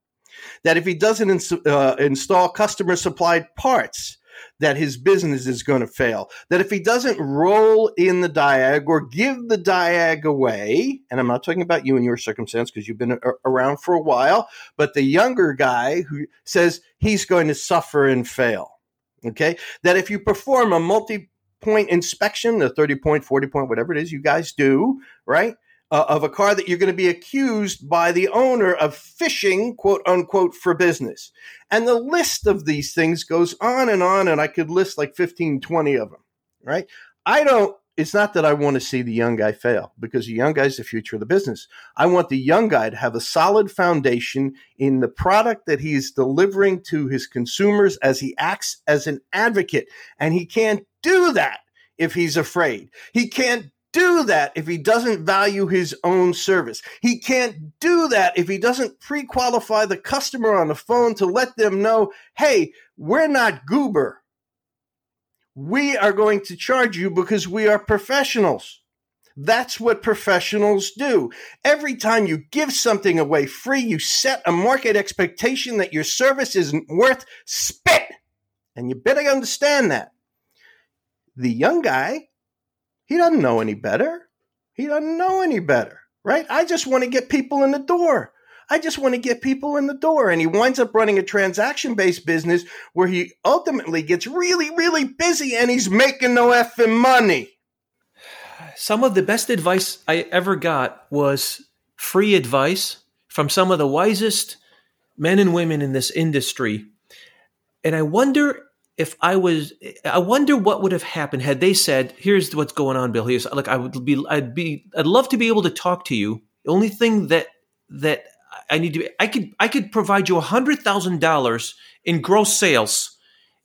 That if he doesn't ins- uh, install customer supplied parts, that his business is going to fail. That if he doesn't roll in the diag or give the diag away, and I'm not talking about you and your circumstance because you've been a- around for a while, but the younger guy who says he's going to suffer and fail. Okay. That if you perform a multi point inspection, the 30 point, 40 point, whatever it is you guys do, right? Uh, of a car that you're going to be accused by the owner of fishing, quote unquote, for business. And the list of these things goes on and on, and I could list like 15, 20 of them, right? I don't, it's not that I want to see the young guy fail because the young guy is the future of the business. I want the young guy to have a solid foundation in the product that he's delivering to his consumers as he acts as an advocate. And he can't do that if he's afraid. He can't do that if he doesn't value his own service. He can't do that if he doesn't pre qualify the customer on the phone to let them know, hey, we're not goober. We are going to charge you because we are professionals. That's what professionals do. Every time you give something away free, you set a market expectation that your service isn't worth spit. And you better understand that. The young guy, he doesn't know any better. He doesn't know any better, right? I just want to get people in the door. I just want to get people in the door. And he winds up running a transaction based business where he ultimately gets really, really busy and he's making no effing money. Some of the best advice I ever got was free advice from some of the wisest men and women in this industry. And I wonder if I was, I wonder what would have happened had they said, "Here's what's going on, Bill. Here's like I would be, I'd be, I'd love to be able to talk to you. The only thing that that I need to, I could, I could provide you a hundred thousand dollars in gross sales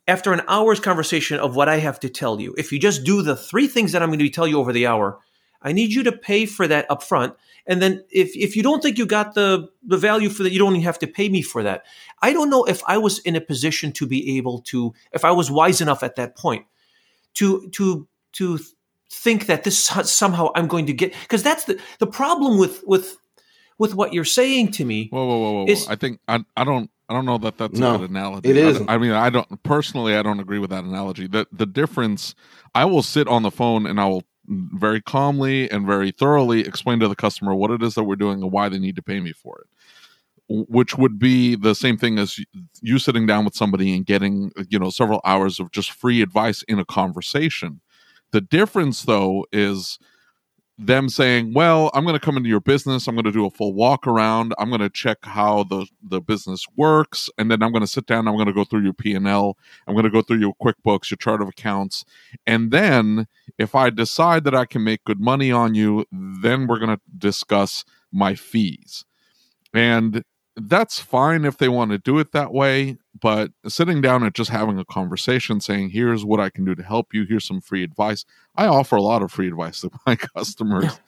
after an hour's conversation of what I have to tell you. If you just do the three things that I'm going to tell you over the hour, I need you to pay for that up front. And then if, if you don't think you got the, the value for that, you don't even have to pay me for that. I don't know if I was in a position to be able to, if I was wise enough at that point to, to, to think that this somehow I'm going to get, because that's the, the problem with, with, with what you're saying to me. Whoa, whoa, whoa, whoa! is- I think I, I don't I don't know that that's No, a good analogy. It is. I- I, mean, I don't personally. I don't agree with that analogy. The the difference. I will sit on the phone and I will very calmly and very thoroughly explain to the customer what it is that we're doing and why they need to pay me for it. which would be the same thing as you sitting down with somebody and getting you know several hours of just free advice in a conversation the difference though is them saying, "Well, I'm going to come into your business. I'm going to do a full walk around. I'm going to check how the the business works, and then I'm going to sit down. I'm going to go through your P and L. I'm going to go through your QuickBooks, your chart of accounts, and then if I decide that I can make good money on you, then we're going to discuss my fees." And that's fine if they want to do it that way but sitting down and just having a conversation saying here's what i can do to help you. Here's some free advice. I offer a lot of free advice to my customers.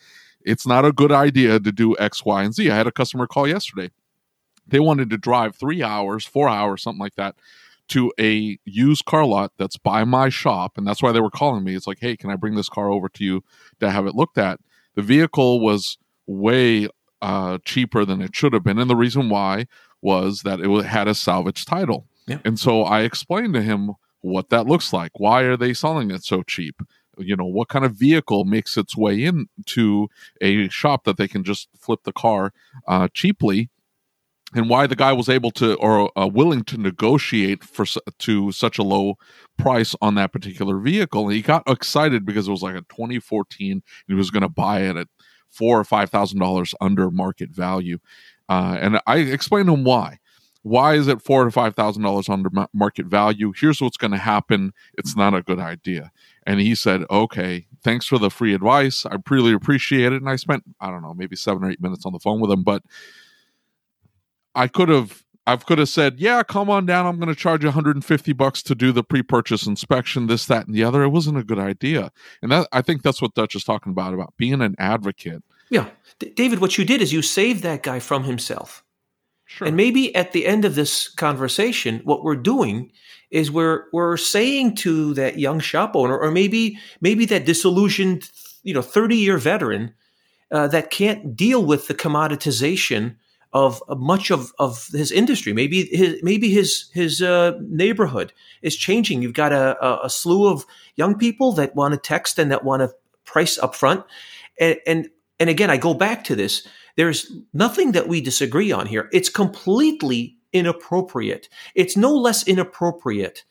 It's not a good idea to do x y and z. I had a customer call yesterday. They wanted to drive three hours four hours something like that to a used car lot that's by my shop and that's why they were calling me. It's like hey can i bring this car over to you to have it looked at? The vehicle was way uh, cheaper than it should have been. And the reason why was that it had a salvage title. Yeah. And so I explained to him what that looks like. Why are they selling it so cheap? You know, what kind of vehicle makes its way into a shop that they can just flip the car uh, cheaply? And why the guy was able to or uh, willing to negotiate for to such a low price on that particular vehicle. And he got excited because it was like a 2014 and he was going to buy it at four or five thousand dollars under market value. Uh, and I explained to him why. Why is it four to five thousand dollars under market value? Here's what's going to happen. It's not a good idea. And he said, "Okay, thanks for the free advice. I really appreciate it." And I spent I don't know maybe seven or eight minutes on the phone with him, but I could have I could have said, "Yeah, come on down. I'm going to charge you 150 bucks to do the pre-purchase inspection, this, that, and the other." It wasn't a good idea, and that I think that's what Dutch is talking about about being an advocate. Yeah, D- David, what you did is you saved that guy from himself. Sure. And maybe at the end of this conversation, what we're doing is we're we're saying to that young shop owner, or maybe maybe that disillusioned, you know, 30 year veteran uh, that can't deal with the commoditization of much of, of his industry. Maybe his maybe his his uh, neighborhood is changing. You've got a, a, slew of young people that want to text and that want to price upfront. And, and and again, I go back to this. There's nothing that we disagree on here. It's completely inappropriate. It's no less inappropriate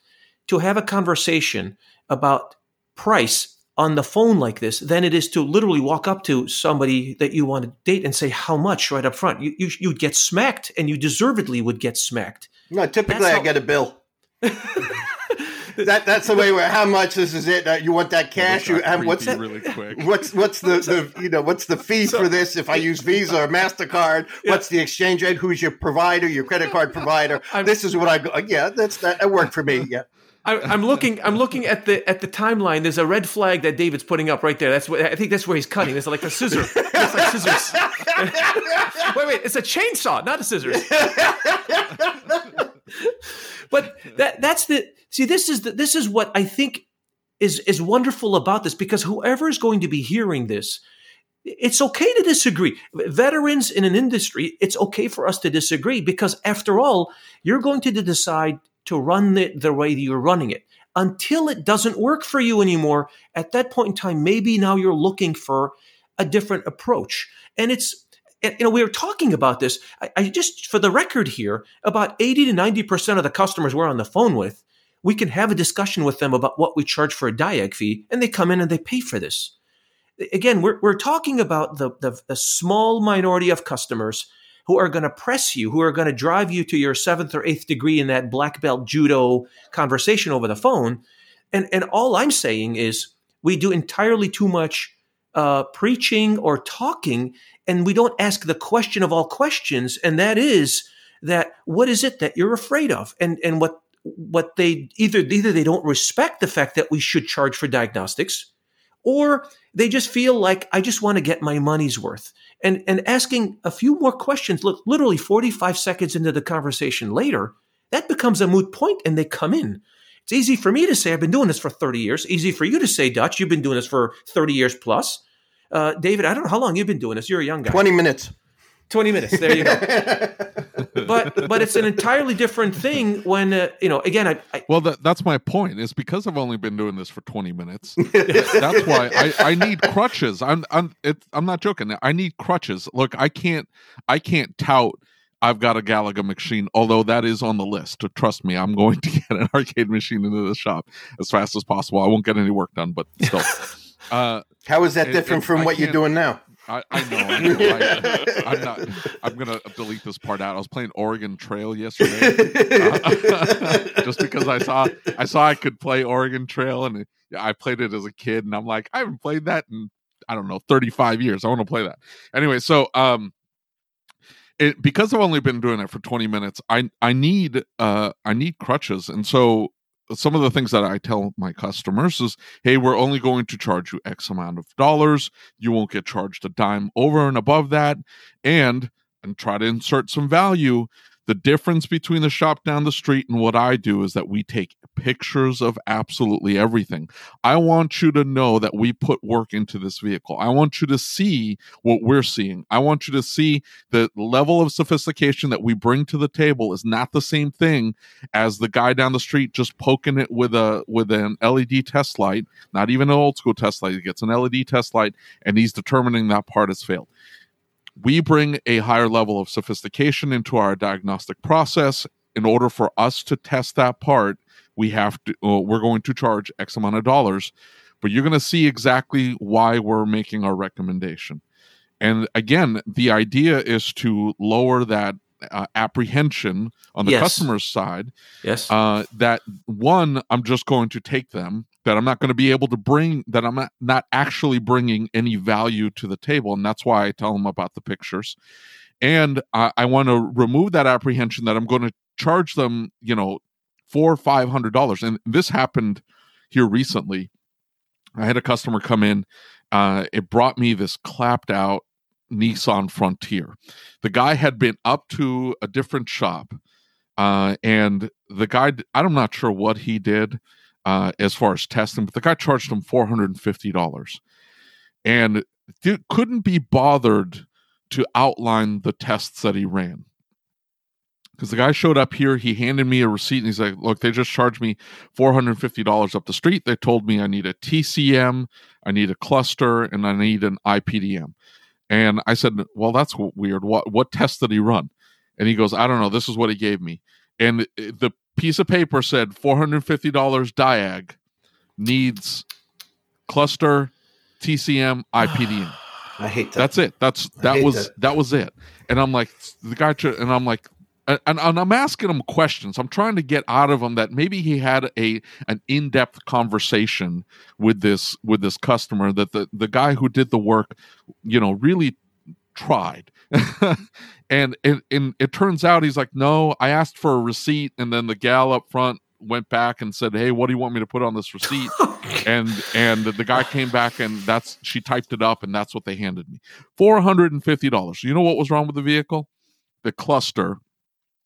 to have a conversation about price on the phone like this than it is to literally walk up to somebody that you want to date and say how much? right up front. You, you you'd get smacked, and you deservedly would get smacked. No, typically how- I get a bill. that that's the way where how much? This is it. Uh, you want that cash? You what's that really quick. What's what's the, the you know what's the fee so, for this if i use visa or mastercard? Yeah. what's the exchange rate? Who's your provider your credit card provider? I'm, this is what i go yeah that's that, that worked for me yeah I, am looking. I'm looking at the at the timeline. There's a red flag that David's putting up right there. That's what I think. That's where he's cutting. It's like a scissor. It's like scissors. wait, wait. It's a chainsaw, not a scissors. but that that's the see. This is the, this is what I think is is wonderful about this because whoever is going to be hearing this, it's okay to disagree. Veterans in an industry, it's okay for us to disagree because after all, you're going to decide to run it the way that you're running it until it doesn't work for you anymore. At that point in time, maybe now you're looking for a different approach. And it's, you know, we were talking about this. I, I just, for the record here, about 80 to 90% of the customers we're on the phone with, we can have a discussion with them about what we charge for a diag fee, and they come in and they pay for this. Again, we're, we're talking about the, the, the small minority of customers who are going to press you, who are going to drive you to your seventh or eighth degree in that black belt judo conversation over the phone. And, and all I'm saying is we do entirely too much uh, preaching or talking, and we don't ask the question of all questions, and that is that what is it that you're afraid of, and and what what they either either they don't respect the fact that we should charge for diagnostics, or they just feel like I just want to get my money's worth. And, and asking a few more questions, look, literally 45 seconds into the conversation later, that becomes a moot point and they come in. It's easy for me to say, I've been doing this for 30 years. Easy for you to say, Dutch, you've been doing this for 30 years plus. Uh, David, I don't know how long you've been doing this. You're a young guy. 20 minutes. 20 minutes. There you go. but but it's an entirely different thing when uh, you know. Again, I, I well that, that's my point. Is because I've only been doing this for 20 minutes. that's why I, I need crutches. I'm I'm it, I'm not joking. I need crutches. Look, I can't I can't tout I've got a Galaga machine, although that is on the list. Trust me, I'm going to get an arcade machine into the shop as fast as possible. I won't get any work done, but still. Uh, How is that it- different it- from I what you're doing now? I, I know. I I'm not. I'm gonna delete this part out. I was playing Oregon Trail yesterday, uh, just because I saw I saw I could play Oregon Trail, and I played it as a kid, and I'm like, I haven't played that in I don't know 35 years. I want to play that anyway. So, um, it because I've only been doing it for 20 minutes, I I need uh I need crutches, and so some of the things that I tell my customers is, hey, we're only going to charge you X amount of dollars. You won't get charged a dime over and above that, and and try to insert some value. The difference between the shop down the street and what I do is that we take pictures of absolutely everything. I want you to know that we put work into this vehicle. I want you to see what we're seeing. I want you to see the level of sophistication that we bring to the table is not the same thing as the guy down the street just poking it with a with an LED test light, not even an old school test light. He gets an LED test light and he's determining that part has failed we bring a higher level of sophistication into our diagnostic process. In order for us to test that part we have to uh, we're going to charge x amount of dollars but you're going to see exactly why we're making our recommendation. And again the idea is to lower that uh, apprehension on the Yes. customer's side Yes. uh, that one i'm just going to take them that i'm not going to be able to bring that i'm not, not actually bringing any value to the table and that's why i tell them about the pictures and i, I want to remove that apprehension that i'm going to charge them you know four or five hundred dollars and this happened here recently i had a customer come in uh, it brought me this clapped out nissan frontier. The guy had been up to a different shop uh, and the guy i'm not sure what he did uh, as far as testing but the guy charged him $450 and couldn't be bothered to outline the tests that he ran. Because the guy showed up here he handed me a receipt and he's like look they just charged me $450 up the street. They told me i need a tcm i need a cluster and i need an ipdm and i said well that's weird what what test did he run and he goes i don't know this is what he gave me and the piece of paper said $450 diag needs cluster tcm ipdm I hate that. that's it that's that was that. that. was it and i'm like the guy and i'm like and, and i'm asking him questions. I'm trying to get out of him that maybe he had a an in-depth conversation with this with this customer that the the guy who did the work you know really tried. And it, and it turns out he's like no i asked for a receipt. And then the gal up front went back and said hey what do you want me to put on this receipt? And and the guy came back and that's she typed it up and that's what they handed me. $450 you know what was wrong with the vehicle? The cluster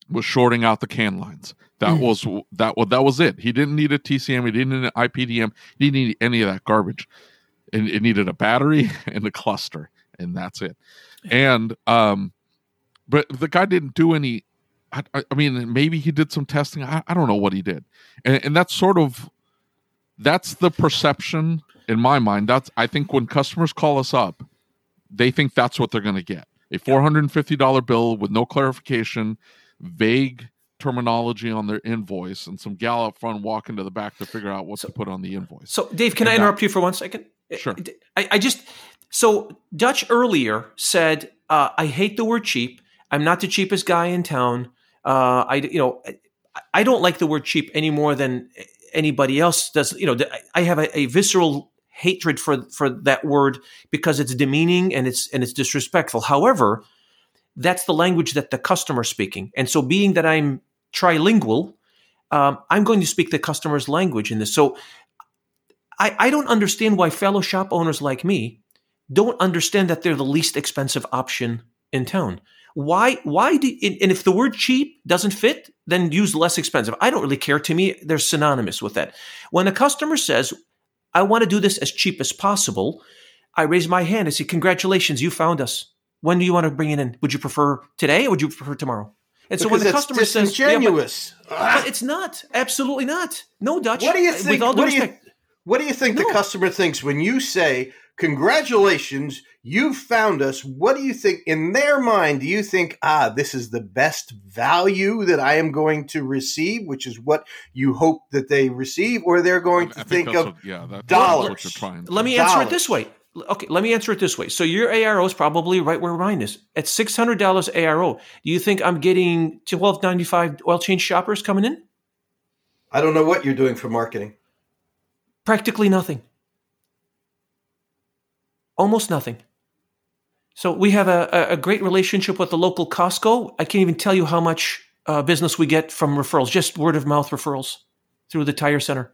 was shorting out the can lines. That Mm. was that was that was it. He didn't need a tcm he didn't need an ipdm he didn't need any of that garbage. And it needed a battery and a cluster and that's it. And um but the guy didn't do any I, I- mean maybe he did some testing. I, I don't know what he did. And, and that's sort of that's the perception in my mind. That's i think when customers call us up they think that's what they're going to get. A $450 bill with no clarification vague terminology on their invoice and some gal up front walking to the back to figure out what So- to put on the invoice So, Dave, can I that- interrupt you for one second? Sure. I, I just so Dutch earlier said, uh, "I hate the word cheap. I'm not the cheapest guy in town. Uh, I, you know, I, I don't like the word cheap any more than anybody else does. You know, I have a, a visceral hatred for for that word because it's demeaning and it's and it's disrespectful. However, that's the language that the customer's speaking, and so being that I'm trilingual, um, I'm going to speak the customer's language in this. So I, I don't understand why fellow shop owners like me don't understand that they're the least expensive option in town. Why? Why do? And if the word cheap doesn't fit, then use less expensive. I don't really care. To me, they're synonymous with that. When a customer says, "I want to do this as cheap as possible," I raise my hand and say, "Congratulations, you found us. When do you want to bring it in? Would you prefer today or would you prefer tomorrow?" And so when the customer says, "Yeah, but- disingenuous. Ah, but it's not. Absolutely not. No, Dutch. what do you With think? all due What do you, what do you think No. the customer thinks when you say congratulations, you found us. What do you think in their mind? Do you think, ah, this is the best value that I am going to receive, which is what you hope that they receive, or they're going to I think, that's of what- yeah, that- that's dollars. what you're trying to Let me do. answer it this way. Okay, let me answer it this way. So your ARO is probably right where mine is at six hundred dollars ARO. Do you think I'm getting twelve ninety five oil change shoppers coming in? I don't know what you're doing for marketing. Practically nothing. Almost nothing. So we have a, a- a great relationship with the local Costco. I can't even tell you how much uh, business we get from referrals, just word of mouth referrals through the tire center.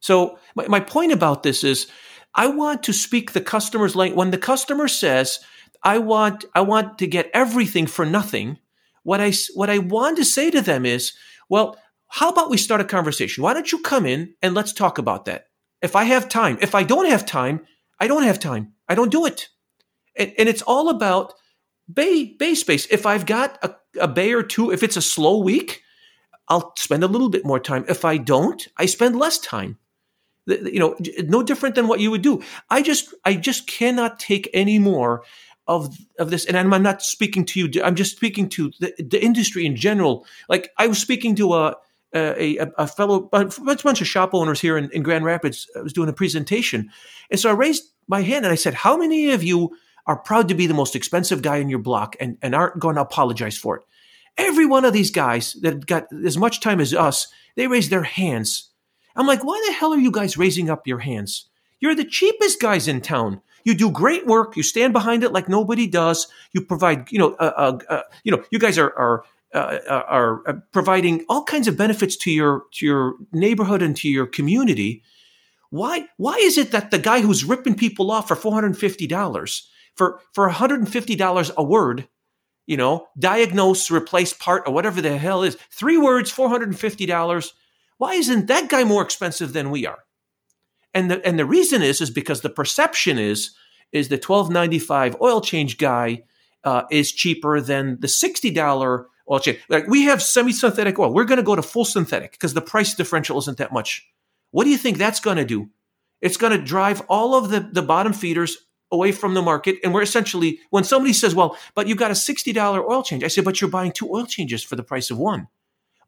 So my, my point about this is I want to speak the customer's language. When the customer says, I want, I want to get everything for nothing, what I, what I want to say to them is, well, how about we start a conversation? Why don't you come in and let's talk about that? If I have time, if I don't have time, I don't have time. I don't do it. And, and it's all about bay, bay space. If I've got a, a bay or two, if it's a slow week, I'll spend a little bit more time. If I don't, I spend less time. You know, no different than what you would do. I just, I just cannot take any more of of this. And I'm not speaking to you. I'm just speaking to the, the industry in general. Like I was speaking to a a, a, a fellow, a bunch of shop owners here in, in Grand Rapids. I was doing a presentation, and so I raised my hand and I said, "How many of you are proud to be the most expensive guy in your block and, and aren't going to apologize for it?" Every one of these guys that got as much time as us, they raised their hands. I'm like, why the hell are you guys raising up your hands? You're the cheapest guys in town. You do great work. You stand behind it like nobody does. You provide, you know, uh, uh, uh, you know, you guys are are uh, are uh, providing all kinds of benefits to your to your neighborhood and to your community. Why why is it that the guy who's ripping people off for four hundred and fifty dollars for for one hundred and fifty dollars a word, you know, diagnose, replace part, or whatever the hell is three words, four hundred and fifty dollars? Why isn't that guy more expensive than we are? And the and the reason is is because the perception is is the twelve ninety five oil change guy uh, is cheaper than the sixty dollar oil change. Like we have semi synthetic oil, we're going to go to full synthetic because the price differential isn't that much. What do you think that's going to do? It's going to drive all of the the bottom feeders away from the market, and we're essentially when somebody says, "Well, but you got a sixty dollar oil change," I say, "But you're buying two oil changes for the price of one."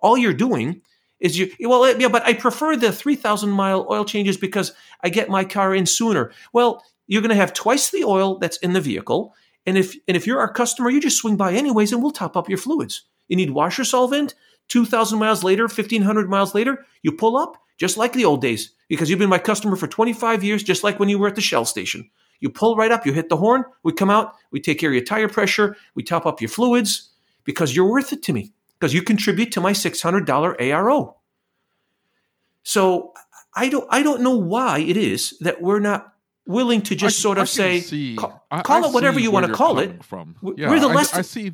All you're doing is you well yeah but i prefer the 3000 mile oil changes because i get my car in sooner. Well you're going to have twice the oil that's in the vehicle and if and if you're our customer you just swing by anyways and we'll top up your fluids. You need washer solvent 2000 miles later 1500 miles later you pull up just like the old days because you've been my customer for 25 years just like when you were at the shell station. You pull right up you hit the horn we come out we take care of your tire pressure we top up your fluids because you're worth it to me because you contribute to my $600 ARO. So I don't I don't know why it is that we're not willing to just I- sort of say see- call, I- call I it whatever you want to call it. From We're the I- less- I, see.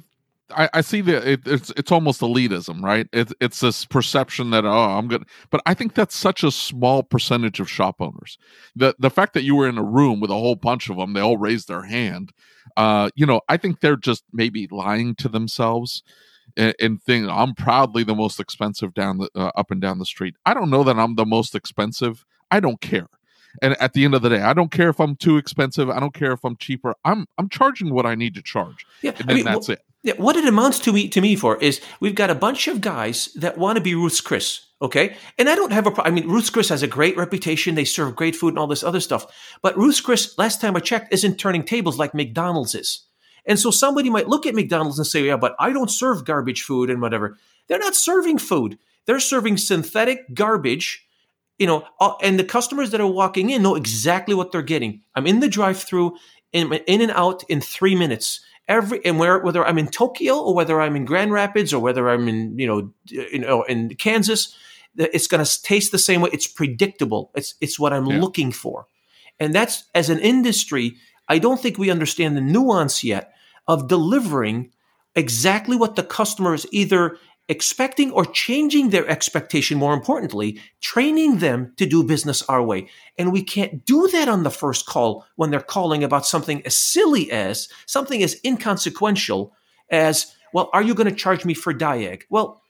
I, I see that it, it's it's almost elitism, right? It, it's this perception that oh, I'm good, but I think that's such a small percentage of shop owners. The the fact that you were in a room with a whole bunch of them, they all raised their hand. Uh, you know, I think they're just maybe lying to themselves and, and think I'm proudly the most expensive down the uh, up and down the street. I don't know that I'm the most expensive. I don't care. And at the end of the day, I don't care if I'm too expensive. I don't care if I'm cheaper. I'm I'm charging what I need to charge, Yeah, and I mean, that's it. Yeah, what it amounts to me to me for is we've got a bunch of guys that want to be Ruth's Chris, okay? And I don't have a problem. I mean, Ruth's Chris has a great reputation. They serve great food and all this other stuff. But Ruth's Chris, last time I checked, isn't turning tables like McDonald's is. And so somebody might look at McDonald's and say, "Yeah, but I don't serve garbage food and whatever." They're not serving food. They're serving synthetic garbage you know, uh, and the customers that are walking in know exactly what they're getting. I'm in the drive-through, in, in and out in three minutes. Every and where whether I'm in Tokyo or whether I'm in Grand Rapids or whether I'm in you know you know in Kansas, it's going to taste the same way. It's predictable. It's it's what I'm Yeah. looking for, and that's as an industry. I don't think we understand the nuance yet of delivering exactly what the customer is either expecting or changing their expectation, more importantly, training them to do business our way. And we can't do that on the first call when they're calling about something as silly as something as inconsequential as, well, are you going to charge me for Diag? Well,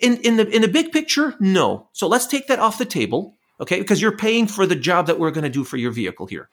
in, in the in the big picture, no. So let's take that off the table, okay? Because you're paying for the job that we're going to do for your vehicle here.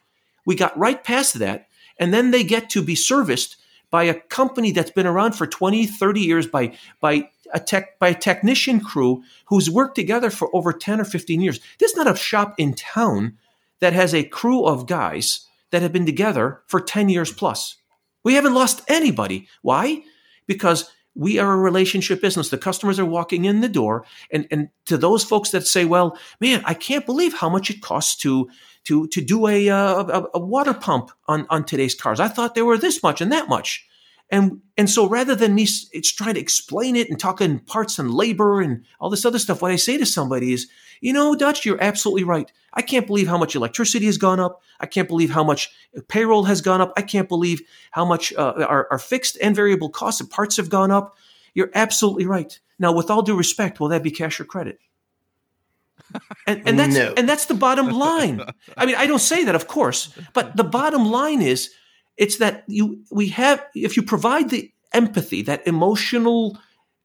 We got right past that. And then they get to be serviced by a company that's been around for 20, 30 years by, by a tech, by a technician crew who's worked together for over 10 or 15 years. There's not a shop in town that has a crew of guys that have been together for 10 years plus. We haven't lost anybody. Why? Because we are a relationship business. The customers are walking in the door, and and to those folks that say, "Well, man, I can't believe how much it costs to to to do a uh, a, a water pump on on today's cars. I thought they were this much and that much." And and so rather than me it's trying to explain it and talking parts and labor and all this other stuff, what I say to somebody is, you know, Dutch, you're absolutely right. I can't believe how much electricity has gone up. I can't believe how much payroll has gone up. I can't believe how much uh, our, our fixed and variable costs of parts have gone up. You're absolutely right. Now, with all due respect, will that be cash or credit? And, and that's no. and that's the bottom line. I mean, I don't say that, of course, but the bottom line is it's that you we have if you provide the empathy, that emotional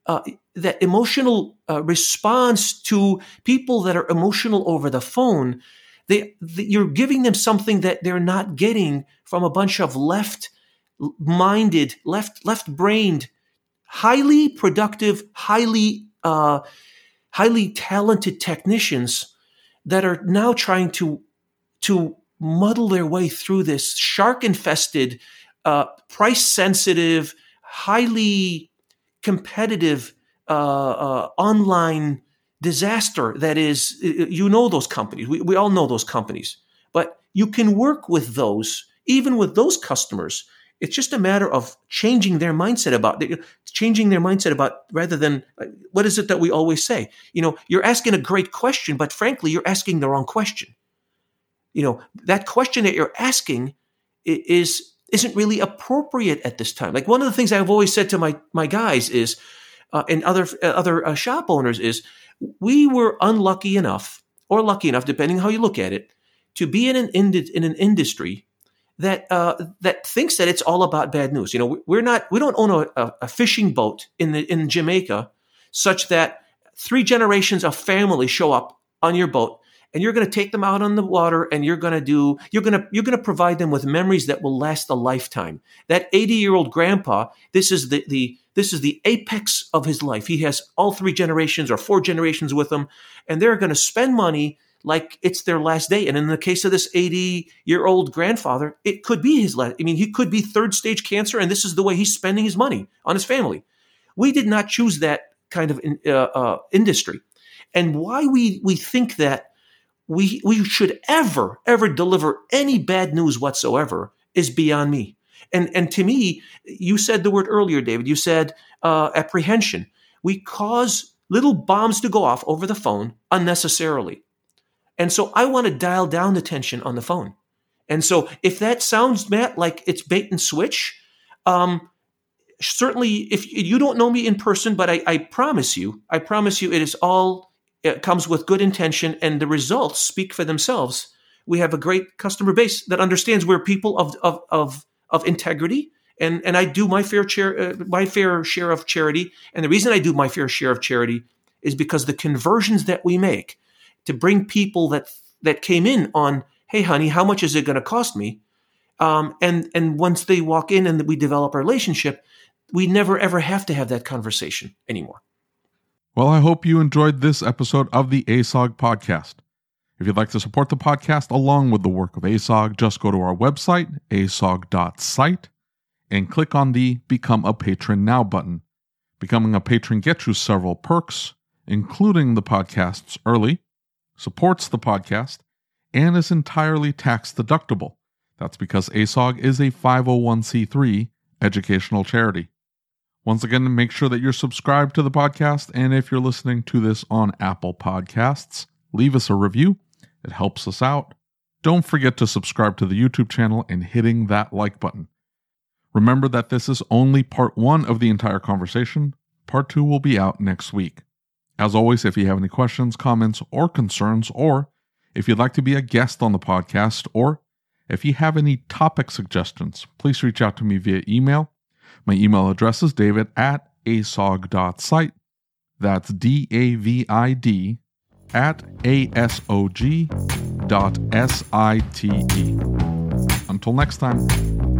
uh, that emotional uh, response to people that are emotional over the phone, they, they, you're giving them something that they're not getting from a bunch of left minded, left left brained, highly productive, highly uh, highly talented technicians that are now trying to to muddle their way through this shark infested, uh, price sensitive, highly competitive uh, uh, online disaster that is, you know, those companies. We, we all know those companies, but you can work with those, even with those customers. It's just a matter of changing their mindset about changing their mindset about rather than what is it that we always say? You know, you're asking a great question, but frankly, you're asking the wrong question you know that question that you're asking is isn't really appropriate at this time like one of the things i've always said to my my guys is uh, and other uh, other uh, shop owners is we were unlucky enough or lucky enough depending how you look at it to be in an in an industry that uh, that thinks that it's all about bad news. You know we're not we don't own a, a fishing boat in the in jamaica such that three generations of family show up on your boat and you're going to take them out on the water and you're going to do you're going to you're going to provide them with memories that will last a lifetime. That 80 year old grandpa this is the the this is the apex of his life. He has all three generations or four generations with him and they're going to spend money like it's their last day and in the case of this 80 year old grandfather it could be his last i mean he could be third stage cancer and this is the way he's spending his money on his family we did not choose that kind of uh, uh, industry and why we we think that we, we should ever, ever deliver any bad news whatsoever is beyond me. And, and to me, you said the word earlier, David, you said uh, apprehension. We cause little bombs to go off over the phone unnecessarily. And so I want to dial down the tension on the phone. And so if that sounds, Matt, like it's bait and switch, um, certainly if you don't know me in person, but I, I promise you, I promise you it is all it comes with good intention and the results speak for themselves. We have a great customer base that understands we're people of, of, of, of integrity. And, and I do my fair share, uh, my fair share of charity. And the reason I do my fair share of charity is because the conversions that we make to bring people that, that came in on, Hey, honey, how much is it going to cost me? Um, and, and once they walk in and we develop a relationship, we never ever have to have that conversation anymore. Well, I hope you enjoyed this episode of the ASOG podcast. If you'd like to support the podcast along with the work of ASOG, just go to our website, asog.site, and click on the Become a Patron Now button. Becoming a patron gets you several perks, including the podcasts early, supports the podcast, and is entirely tax deductible. That's because ASOG is a 501c3 educational charity. Once again, make sure that you're subscribed to the podcast. And if you're listening to this on Apple Podcasts, leave us a review. It helps us out. Don't forget to subscribe to the YouTube channel and hitting that like button. Remember that this is only part one of the entire conversation. Part two will be out next week. As always, if you have any questions, comments, or concerns, or if you'd like to be a guest on the podcast, or if you have any topic suggestions, please reach out to me via email my email address is david at asog.site. That's D A V I D at A S O G dot S I T E. Until next time.